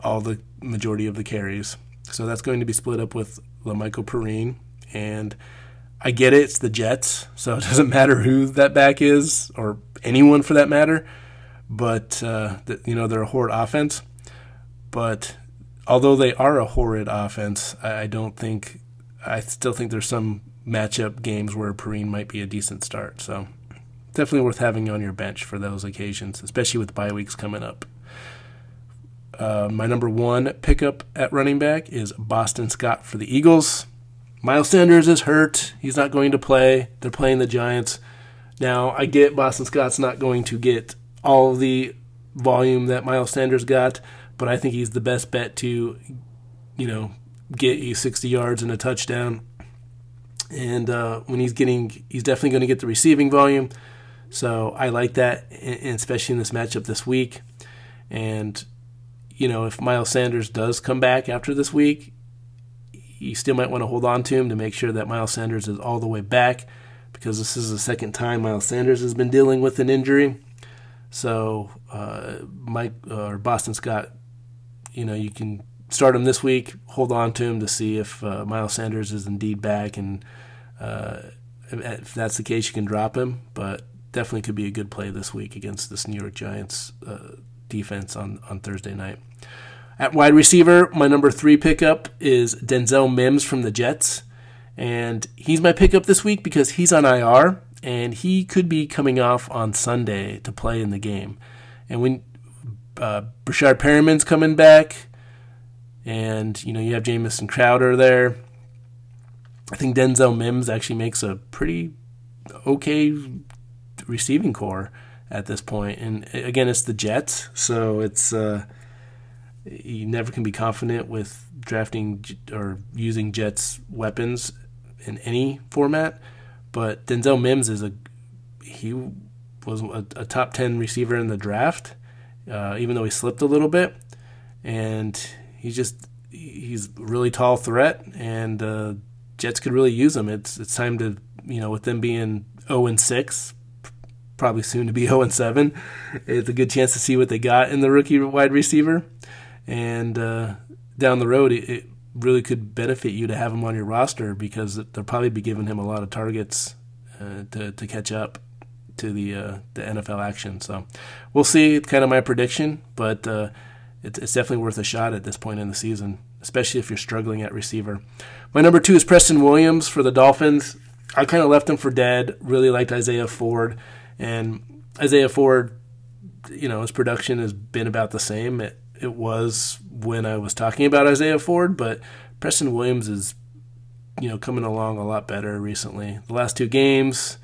all the majority of the carries. So that's going to be split up with La'Mical Perine. And I get it, it's the Jets, so it doesn't matter who that back is, or anyone for that matter. But, uh, you know, they're a horrid offense. But although they are a horrid offense, I don't think, I still think there's some matchup games where Perine might be a decent start. So definitely worth having on your bench for those occasions, especially with bye weeks coming up. Uh, my number one pickup at running back is Boston Scott for the Eagles. Miles Sanders is hurt. He's not going to play. They're playing the Giants. Now, I get Boston Scott's not going to get all the volume that Miles Sanders got, but I think he's the best bet to, you know, get you 60 yards and a touchdown. And uh, when he's getting, he's definitely going to get the receiving volume. So I like that, especially in this matchup this week. And you know, if Miles Sanders does come back after this week, you still might want to hold on to him to make sure that Miles Sanders is all the way back because this is the second time Miles Sanders has been dealing with an injury. So, uh, Mike uh, or Boston Scott, you know, you can start him this week, hold on to him to see if uh, Miles Sanders is indeed back, and uh, if that's the case, you can drop him. But definitely could be a good play this week against this New York Giants uh, defense on, on Thursday night. At wide receiver, my number three pickup is Denzel Mims from the Jets. And he's my pickup this week because he's on IR and he could be coming off on Sunday to play in the game. And when uh, Breshad Perriman's coming back, and you know you have Jamison Crowder there, I think Denzel Mims actually makes a pretty okay receiving corps at this point. And again, it's the Jets, so it's uh, you never can be confident with drafting or using Jets weapons in any format. But Denzel Mims is a he was a, a top ten receiver in the draft, uh, even though he slipped a little bit, and he's just he's really tall threat, and uh, Jets could really use him. It's it's time to you know with them being zero oh and six probably soon to be 0 and 7. It's a good chance to see what they got in the rookie wide receiver, and uh, down the road, it, it, really could benefit you to have him on your roster because they'll probably be giving him a lot of targets uh, to to catch up to the uh, the NFL action. So we'll see. It's kind of my prediction, but uh, it's, it's definitely worth a shot at this point in the season, especially if you're struggling at receiver. My number two is Preston Williams for the Dolphins. I kind of left him for dead. Really liked Isaiah Ford. And Isaiah Ford, you know, his production has been about the same. It, it was when I was talking about Isaiah Ford, but Preston Williams is, you know, coming along a lot better recently. The last two games,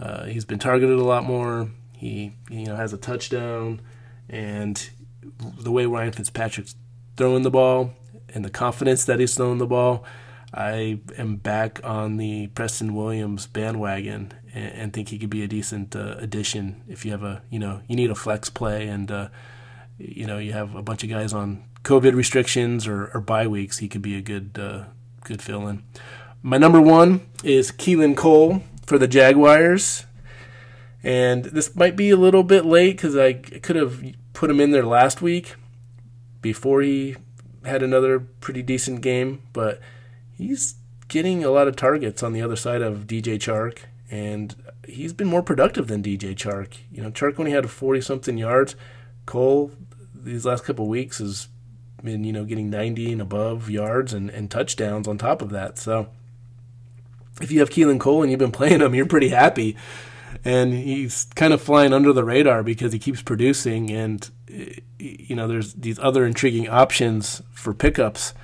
uh, he's been targeted a lot more. He, you know, has a touchdown, and the way Ryan Fitzpatrick's throwing the ball and the confidence that he's throwing the ball, I am back on the Preston Williams bandwagon and, and think he could be a decent uh, addition if you have a you know you need a flex play and uh, you know you have a bunch of guys on COVID restrictions or, or bye weeks. He could be a good uh, good fill in. My number one is Keelan Cole for the Jaguars, and this might be a little bit late because I could have put him in there last week before he had another pretty decent game, but he's getting a lot of targets on the other side of DJ Chark, and he's been more productive than DJ Chark. You know, Chark only had 40 something yards. Cole, these last couple weeks, has been, you know, getting 90 and above yards and, and touchdowns on top of that. So if you have Keelan Cole and you've been playing him, you're pretty happy. And he's kind of flying under the radar because he keeps producing, and you know, there's these other intriguing options for pickups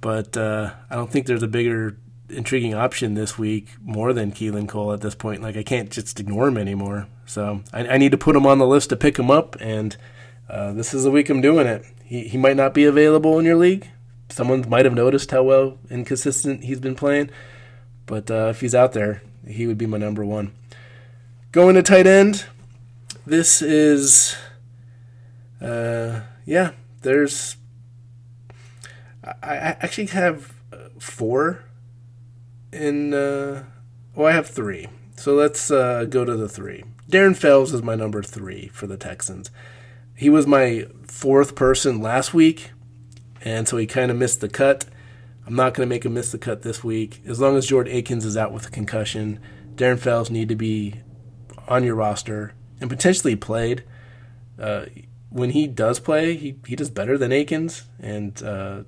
but uh, I don't think there's a bigger intriguing option this week more than Keelan Cole at this point. Like I can't just ignore him anymore. So I, I need to put him on the list to pick him up, and uh, this is the week I'm doing it. He he might not be available in your league, someone might have noticed how well inconsistent he's been playing. But uh, if he's out there, he would be my number one. Going to tight end, this is, uh, yeah, there's. I, I actually have four in. Uh, I have three. So let's uh, go to the three. Darren Fells is my number three for the Texans. He was my fourth person last week, and so he kind of missed the cut. I'm not going to make him miss the cut this week. As long as Jordan Akins is out with a concussion, Darren Fells need to be on your roster and potentially played. Uh, when he does play, he, he does better than Akins, and uh,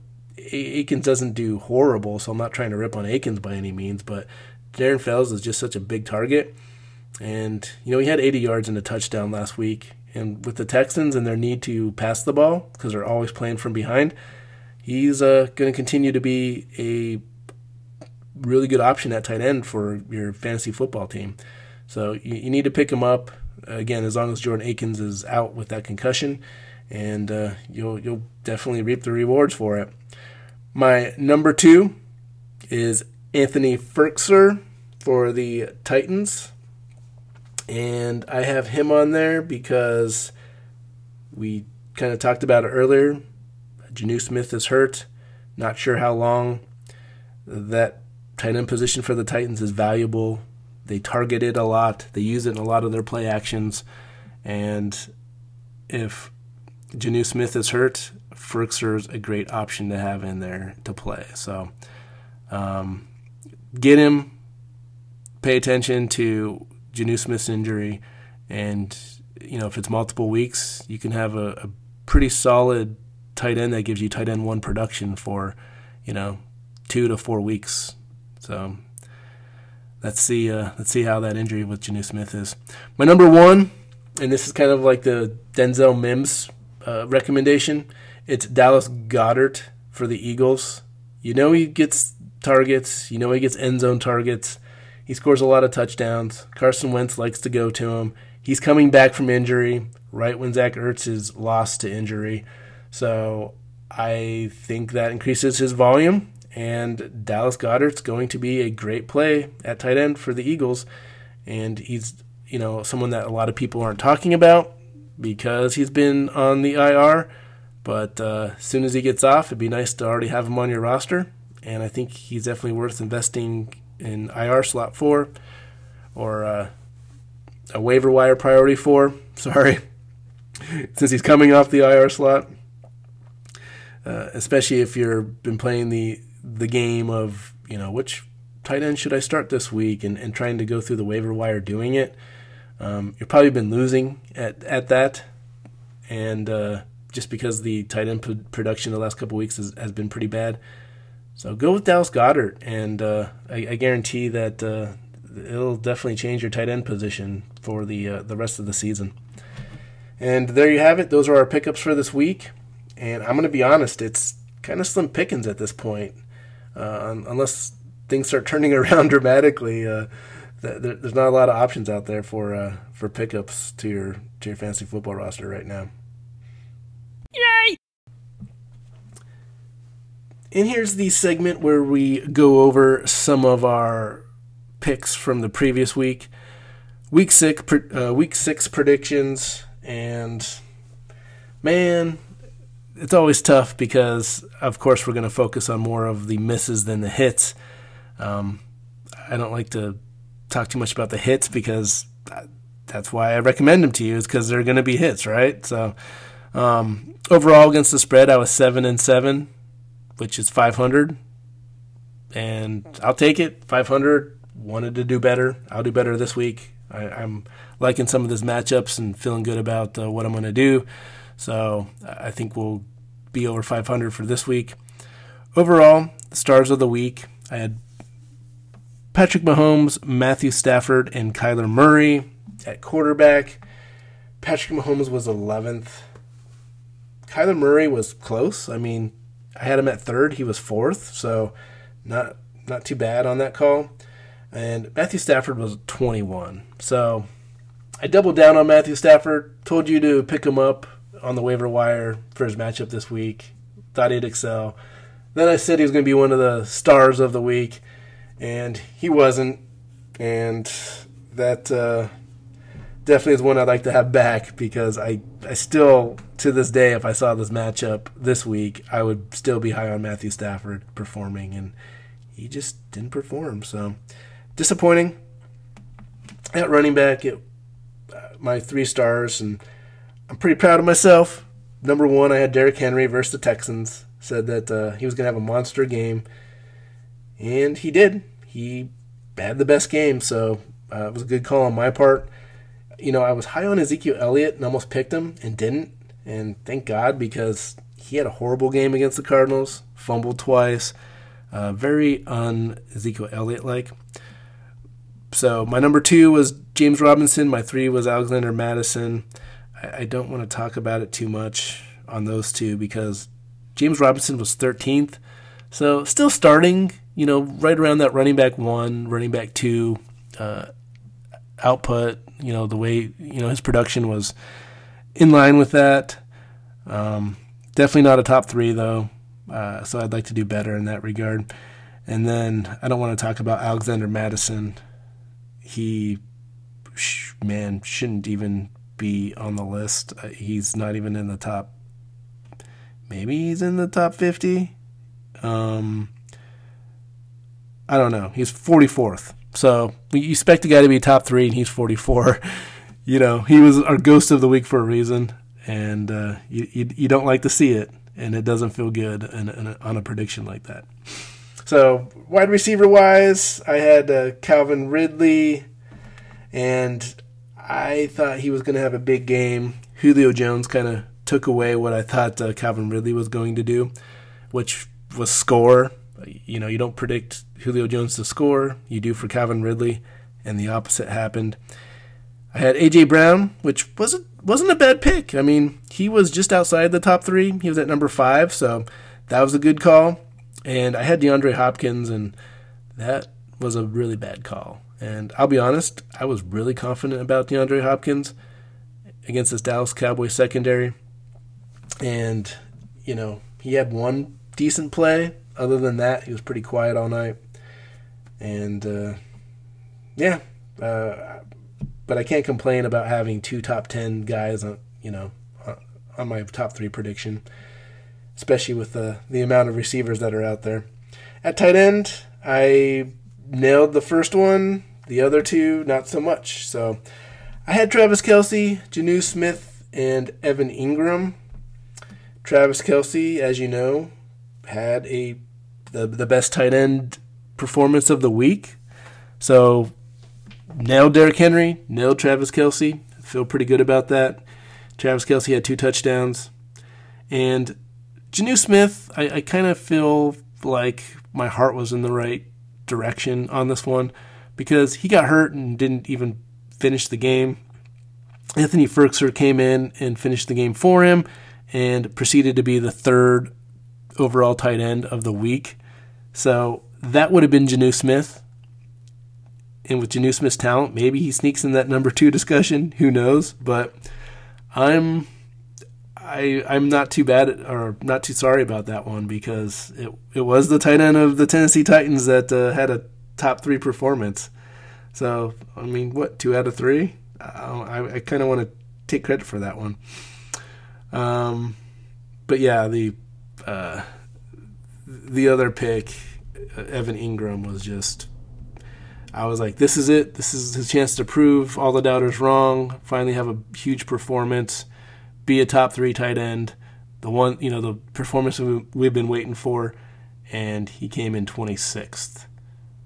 doesn't do horrible, so I'm not trying to rip on Akins by any means, but Darren Fells is just such a big target. And, you know, he had 80 yards and a touchdown last week. And with the Texans and their need to pass the ball, because they're always playing from behind, he's uh, going to continue to be a really good option at tight end for your fantasy football team. So you, you need to pick him up again as long as Jordan Akins is out with that concussion, and uh, you'll you'll definitely reap the rewards for it. My number two is Anthony Firkser for the Titans. And I have him on there because we kind of talked about it earlier. Jonnu Smith is hurt. Not sure how long that tight end position for the Titans is valuable. They target it a lot. They use it in a lot of their play actions. And if Jonnu Smith is hurt, Firkser is a great option to have in there to play. So um, get him. Pay attention to Jonnu Smith's injury, and you know if it's multiple weeks, you can have a, a pretty solid tight end that gives you tight end one production for you know two to four weeks. So let's see uh, let's see how that injury with Jonnu Smith is. My number one, and this is kind of like the Denzel Mims uh, recommendation. It's Dallas Goedert for the Eagles. You know he gets targets. You know he gets end zone targets. He scores a lot of touchdowns. Carson Wentz likes to go to him. He's coming back from injury right when Zach Ertz is lost to injury. So I think that increases his volume, and Dallas Goedert's going to be a great play at tight end for the Eagles. And he's, you know, someone that a lot of people aren't talking about because he's been on the IR. But uh, as soon as he gets off, it'd be nice to already have him on your roster and I think he's definitely worth investing in IR slot four or uh, a waiver wire priority four. Sorry, since he's coming off the IR slot, uh, especially if you've been playing the the game of you know which tight end should I start this week and, and trying to go through the waiver wire doing it. Um, you've probably been losing at at that, and uh, just because the tight end production the last couple weeks has, has been pretty bad. So go with Dallas Goedert, and uh, I, I, guarantee that uh, it'll definitely change your tight end position for the uh, the rest of the season. And there you have it. Those are our pickups for this week. And I'm going to be honest, it's kind of slim pickings at this point, uh, unless things start turning around dramatically. Uh, there's not a lot of options out there for uh, for pickups to your to your fantasy football roster right now. Yay! And here's the segment where we go over some of our picks from the previous week. Week six, uh, week six predictions, and man, it's always tough because, of course, we're going to focus on more of the misses than the hits. Um, I don't like to talk too much about the hits because that's why I recommend them to you is because they're going to be hits, right? So, um, overall against the spread, I was seven and seven which is 500. And I'll take it. 500. Wanted to do better. I'll do better this week. I, am liking some of these matchups and feeling good about uh, what I'm going to do. So I think we'll be over 500 for this week. Overall, the stars of the week, I had Patrick Mahomes, Matthew Stafford, and Kyler Murray at quarterback. Patrick Mahomes was 11th. Kyler Murray was close. I mean, I had him at third. He was fourth, so not not too bad on that call. And Matthew Stafford was 21. So I doubled down on Matthew Stafford. Told you to pick him up on the waiver wire for his matchup this week. Thought he'd excel. Then I said he was going to be one of the stars of the week, and he wasn't. And that uh, definitely is one I'd like to have back because I, I still, to this day, if I saw this matchup this week, I would still be high on Matthew Stafford performing, and he just didn't perform. So disappointing. At running back, it, uh, my three stars, and I'm pretty proud of myself. Number one, I had Derrick Henry versus the Texans. Said that uh, he was going to have a monster game, and he did. He had the best game, so uh, it was a good call on my part. You know, I was high on Ezekiel Elliott and almost picked him and didn't, and thank God because he had a horrible game against the Cardinals, fumbled twice, uh, very un Ezekiel Elliott like. So my number two was James Robinson. My three was Alexander Mattison. I, I don't want to talk about it too much on those two because James Robinson was 13th. So still starting, you know, right around that running back one, running back two uh, output. You know, the way, you know, his production was in line with that. Um, definitely not a top three, though. Uh, so I'd like to do better in that regard. And then I don't want to talk about Alexander Mattison. He, man, shouldn't even be on the list. Uh, he's not even in the top. Maybe he's in the top 50. Um, I don't know. He's 44th. So you expect a guy to be top three, and he's 44. you know, he was our ghost of the week for a reason, and uh, you, you, you don't like to see it, and it doesn't feel good in, in a, on a prediction like that. So wide receiver wise, I had uh, Calvin Ridley, and I thought he was going to have a big game. Julio Jones kind of took away what I thought uh, Calvin Ridley was going to do, which was score. You know, you don't predict Julio Jones to score, you do for Calvin Ridley, and the opposite happened. I had AJ Brown, which wasn't wasn't a bad pick. I mean, he was just outside the top three. He was at number five, so that was a good call. And I had DeAndre Hopkins, and that was a really bad call. And I'll be honest, I was really confident about DeAndre Hopkins against this Dallas Cowboys secondary. And, you know, he had one decent play. Other than that, he was pretty quiet all night. And, uh, yeah, uh, but I can't complain about having two top 10 guys on, you know, on my top three prediction, especially with the, the amount of receivers that are out there. At tight end, I nailed the first one the other two, not so much. So I had Travis Kelce, Jonnu Smith, and Evan Engram. Travis Kelce, as you know, had a the, the best tight end performance of the week. So nailed Derrick Henry, nailed Travis Kelce. Feel pretty good about that. Travis Kelce had two touchdowns. And Jonnu Smith, I, I kind of feel like my heart was in the right direction on this one because he got hurt and didn't even finish the game. Anthony Firkser came in and finished the game for him and proceeded to be the third overall tight end of the week. So that would have been Jonnu Smith. And with Jonnu Smith's talent, maybe he sneaks in that number two discussion. Who knows? But I'm I I'm not too bad at, or not too sorry about that one because it it was the tight end of the Tennessee Titans that uh, had a top three performance. So I mean, what two out of three? I, I kind of want to take credit for that one. Um, but yeah, the uh, the other pick, Evan Engram, was just. I was like, this is it. This is his chance to prove all the doubters wrong. Finally, have a huge performance, be a top three tight end, the one you know the performance we've been waiting for, and he came in 26th.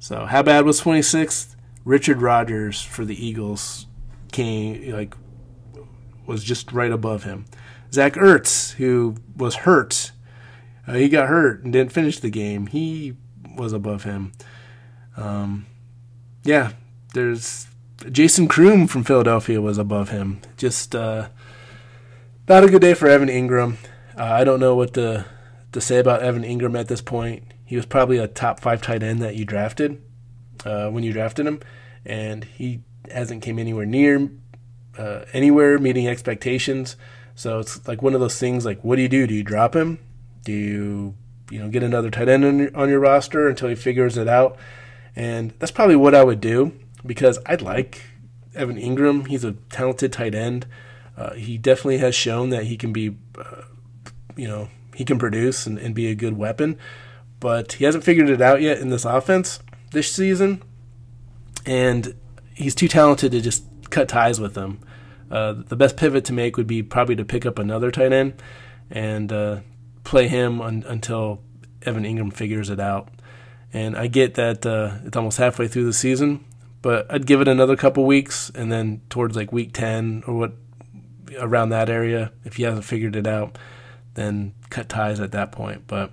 So how bad was 26th? Richard Rodgers for the Eagles came like was just right above him. Zach Ertz, who was hurt, uh, he got hurt and didn't finish the game. He was above him. Um, yeah, there's Jason Croom from Philadelphia was above him. Just uh, not a good day for Evan Engram. Uh, I don't know what to to say about Evan Engram at this point. He was probably a top five tight end that you drafted uh, when you drafted him, and he hasn't came anywhere near uh, anywhere meeting expectations. So it's like one of those things. Like, what do you do? Do you drop him? Do you you know, get another tight end on your, on your roster until he figures it out. And that's probably what I would do because I'd like Evan Engram. He's a talented tight end. Uh, he definitely has shown that he can be, uh, you know, he can produce and, and be a good weapon. But he hasn't figured it out yet in this offense this season. And he's too talented to just cut ties with them. Uh, the best pivot to make would be probably to pick up another tight end and uh, play him un- until Evan Engram figures it out. And I get that uh, it's almost halfway through the season, but I'd give it another couple weeks, and then towards like week ten or what around that area, if he hasn't figured it out, then cut ties at that point. But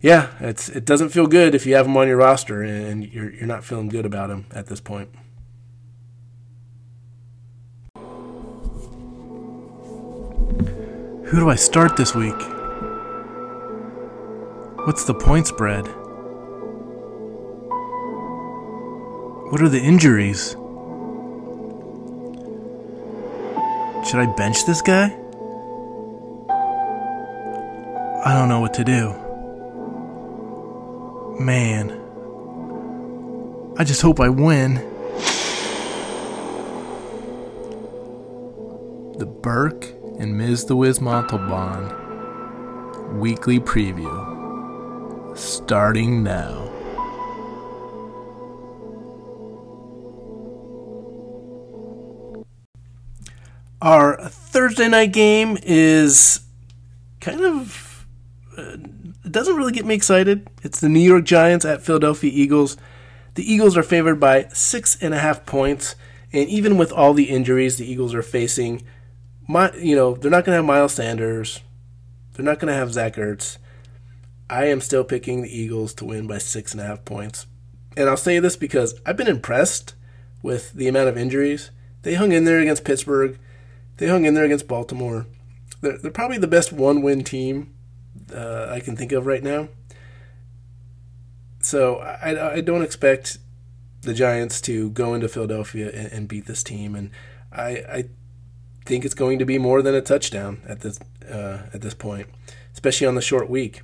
yeah, it's it doesn't feel good if you have him on your roster and you're you're not feeling good about him at this point. Who do I start this week? What's the point spread? What are the injuries? Should I bench this guy? I don't know what to do. Man. I just hope I win. The Burke and Ms. the Wiz Montalban weekly preview starting now. Our Thursday night game is kind of doesn't really get me excited. It's the New York Giants at Philadelphia Eagles. The Eagles are favored by six and a half points, and even with all the injuries the Eagles are facing, my you know they're not going to have Miles Sanders, they're not going to have Zach Ertz. I am still picking the Eagles to win by six and a half points, and I'll say this because I've been impressed with the amount of injuries they hung in there against Pittsburgh. They hung in there against Baltimore. They're, they're probably the best one-win team uh, I can think of right now. So I, I don't expect the Giants to go into Philadelphia and, and beat this team, and I, I think it's going to be more than a touchdown at this uh, at this point, especially on the short week.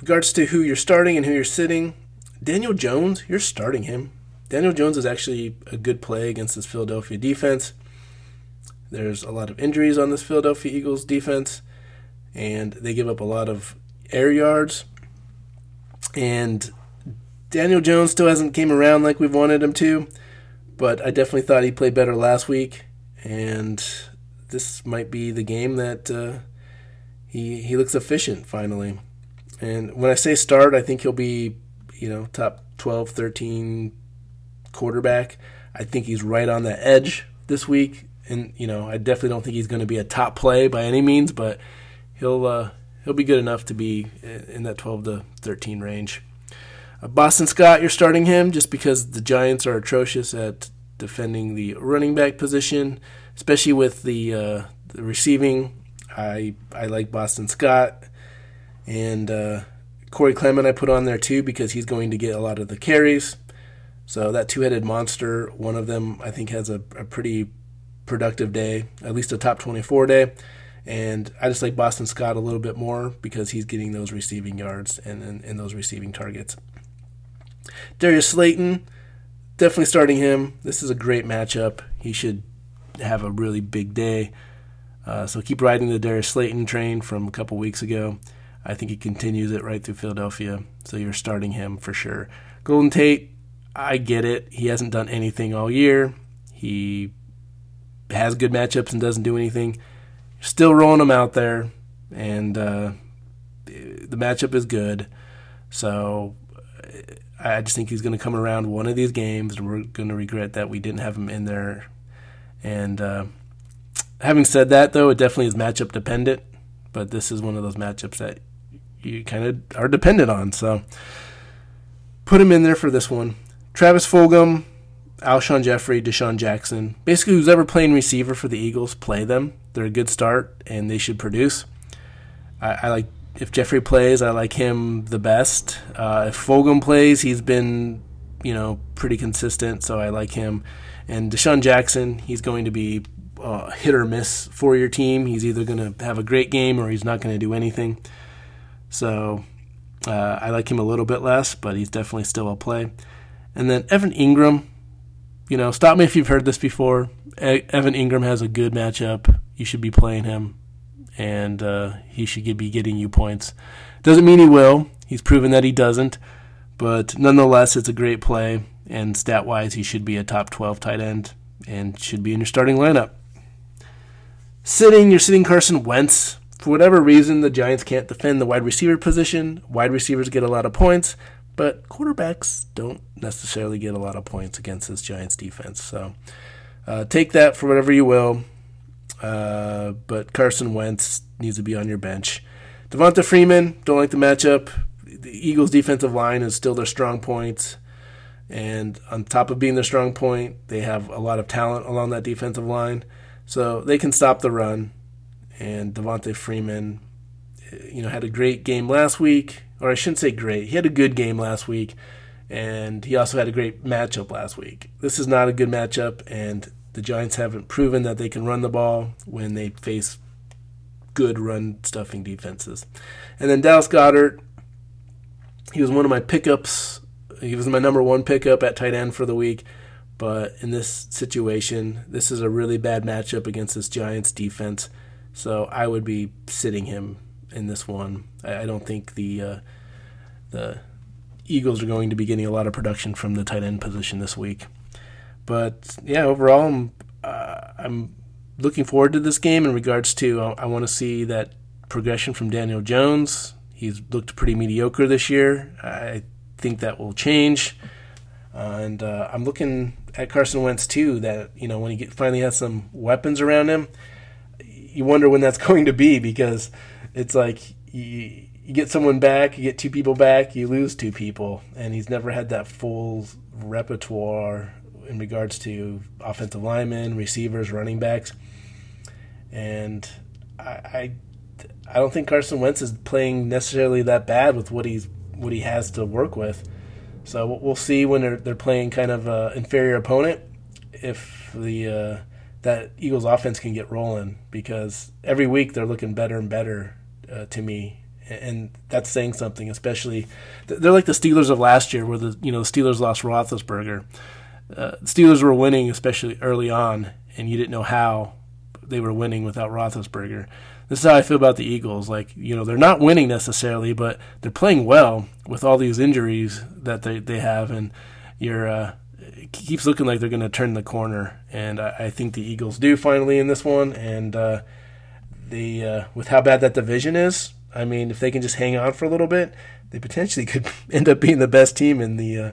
Regards to who you're starting and who you're sitting, Daniel Jones, you're starting him. Daniel Jones is actually a good play against this Philadelphia defense. There's a lot of injuries on this Philadelphia Eagles defense, and they give up a lot of air yards. And Daniel Jones still hasn't came around like we've wanted him to, but I definitely thought he played better last week, and this might be the game that uh, he he looks efficient finally. And when I say start, I think he'll be, you know, top 12, 13 quarterback. I think he's right on the edge this week and you know, I definitely don't think he's going to be a top play by any means, but he'll uh, he'll be good enough to be in that 12 to 13 range. Uh, Boston Scott, you're starting him just because the Giants are atrocious at defending the running back position, especially with the, uh, the receiving. I I like Boston Scott and uh, Corey Clement I put on there too because he's going to get a lot of the carries. So that two-headed monster, one of them I think has a, a pretty productive day, at least a top 24 day. And I just like Boston Scott a little bit more because he's getting those receiving yards and, and, and those receiving targets. Darius Slayton, definitely starting him. This is a great matchup. He should have a really big day. Uh, so keep riding the Darius Slayton train from a couple weeks ago. I think he continues it right through Philadelphia. So you're starting him for sure. Golden Tate, I get it. He hasn't done anything all year. He has good matchups and doesn't do anything. Still rolling him out there, and uh, the matchup is good. So I just think he's going to come around one of these games, and we're going to regret that we didn't have him in there. And uh, having said that, though, it definitely is matchup dependent. But this is one of those matchups that you kind of are dependent on. So put him in there for this one. Travis Fulgham, Alshon Jeffery, DeSean Jackson, basically who's ever playing receiver for the Eagles, play them. They're a good start and they should produce. I, I like if Jeffrey plays, I like him the best. Uh, if Fulgham plays, he's been you know pretty consistent, so I like him. And DeSean Jackson, he's going to be uh, hit or miss for your team. He's either going to have a great game or he's not going to do anything. So Uh, I like him a little bit less, but he's definitely still a play. And then Evan Engram, you know, stop me if you've heard this before. Evan Engram has a good matchup. You should be playing him, and uh, he should be getting you points. Doesn't mean he will. He's proven that he doesn't, but nonetheless, it's a great play. And stat wise, he should be a top 12 tight end and should be in your starting lineup. Sitting, you're sitting Carson Wentz. For whatever reason, the Giants can't defend the wide receiver position. Wide receivers get a lot of points, but quarterbacks don't necessarily get a lot of points against this Giants defense. So uh, take that for whatever you will. Uh, but Carson Wentz needs to be on your bench. Devonta Freeman, don't like the matchup. The Eagles' defensive line is still their strong point. And on top of being their strong point, they have a lot of talent along that defensive line. So they can stop the run and Devonta Freeman, you know, had a great game last week, or I shouldn't say great. He had a good game last week, and he also had a great matchup last week. This is not a good matchup, and the Giants haven't proven that they can run the ball when they face good run stuffing defenses. And then Dallas Goedert, he was one of my pickups. He was my number one pickup at tight end for the week. But in this situation, this is a really bad matchup against this Giants defense. So I would be sitting him in this one. I, don't think the uh, the Eagles are going to be getting a lot of production from the tight end position this week. But yeah, overall, I'm, uh, I'm looking forward to this game in regards to I, I want to see that progression from Daniel Jones. He's looked pretty mediocre this year. I think that will change. Uh, and uh, I'm looking at Carson Wentz too. That you know when he get, finally has some weapons around him, you wonder when that's going to be because it's like you get someone back, you get two people back, you lose two people, and he's never had that full repertoire in regards to offensive linemen, receivers, running backs, and I, I, I don't think Carson Wentz is playing necessarily that bad with what he's what he has to work with. So we'll see when they're they're playing kind of an inferior opponent if the uh, that Eagles offense can get rolling because every week they're looking better and better uh, to me, and that's saying something. Especially, they're like the Steelers of last year, where the you know the Steelers lost Roethlisberger. Uh, Steelers were winning, especially early on, and you didn't know how they were winning without Roethlisberger. This is how I feel about the Eagles. Like you know, they're not winning necessarily, but they're playing well with all these injuries that they they have, and you're. Uh, it keeps looking like they're going to turn the corner, and I, I, think the Eagles do finally in this one. And uh, the uh, with how bad that division is, I mean, if they can just hang on for a little bit, they potentially could end up being the best team in the uh,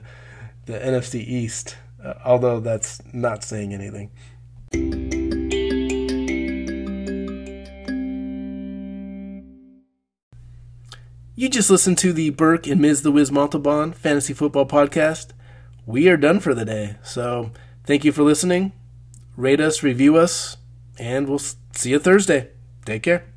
the NFC East. Uh, although that's not saying anything. You just listened to the Burke and Ms. The Wiz Montalban Fantasy Football Podcast we are done for the day. So thank you for listening. Rate us, review us, and we'll see you Thursday. Take care.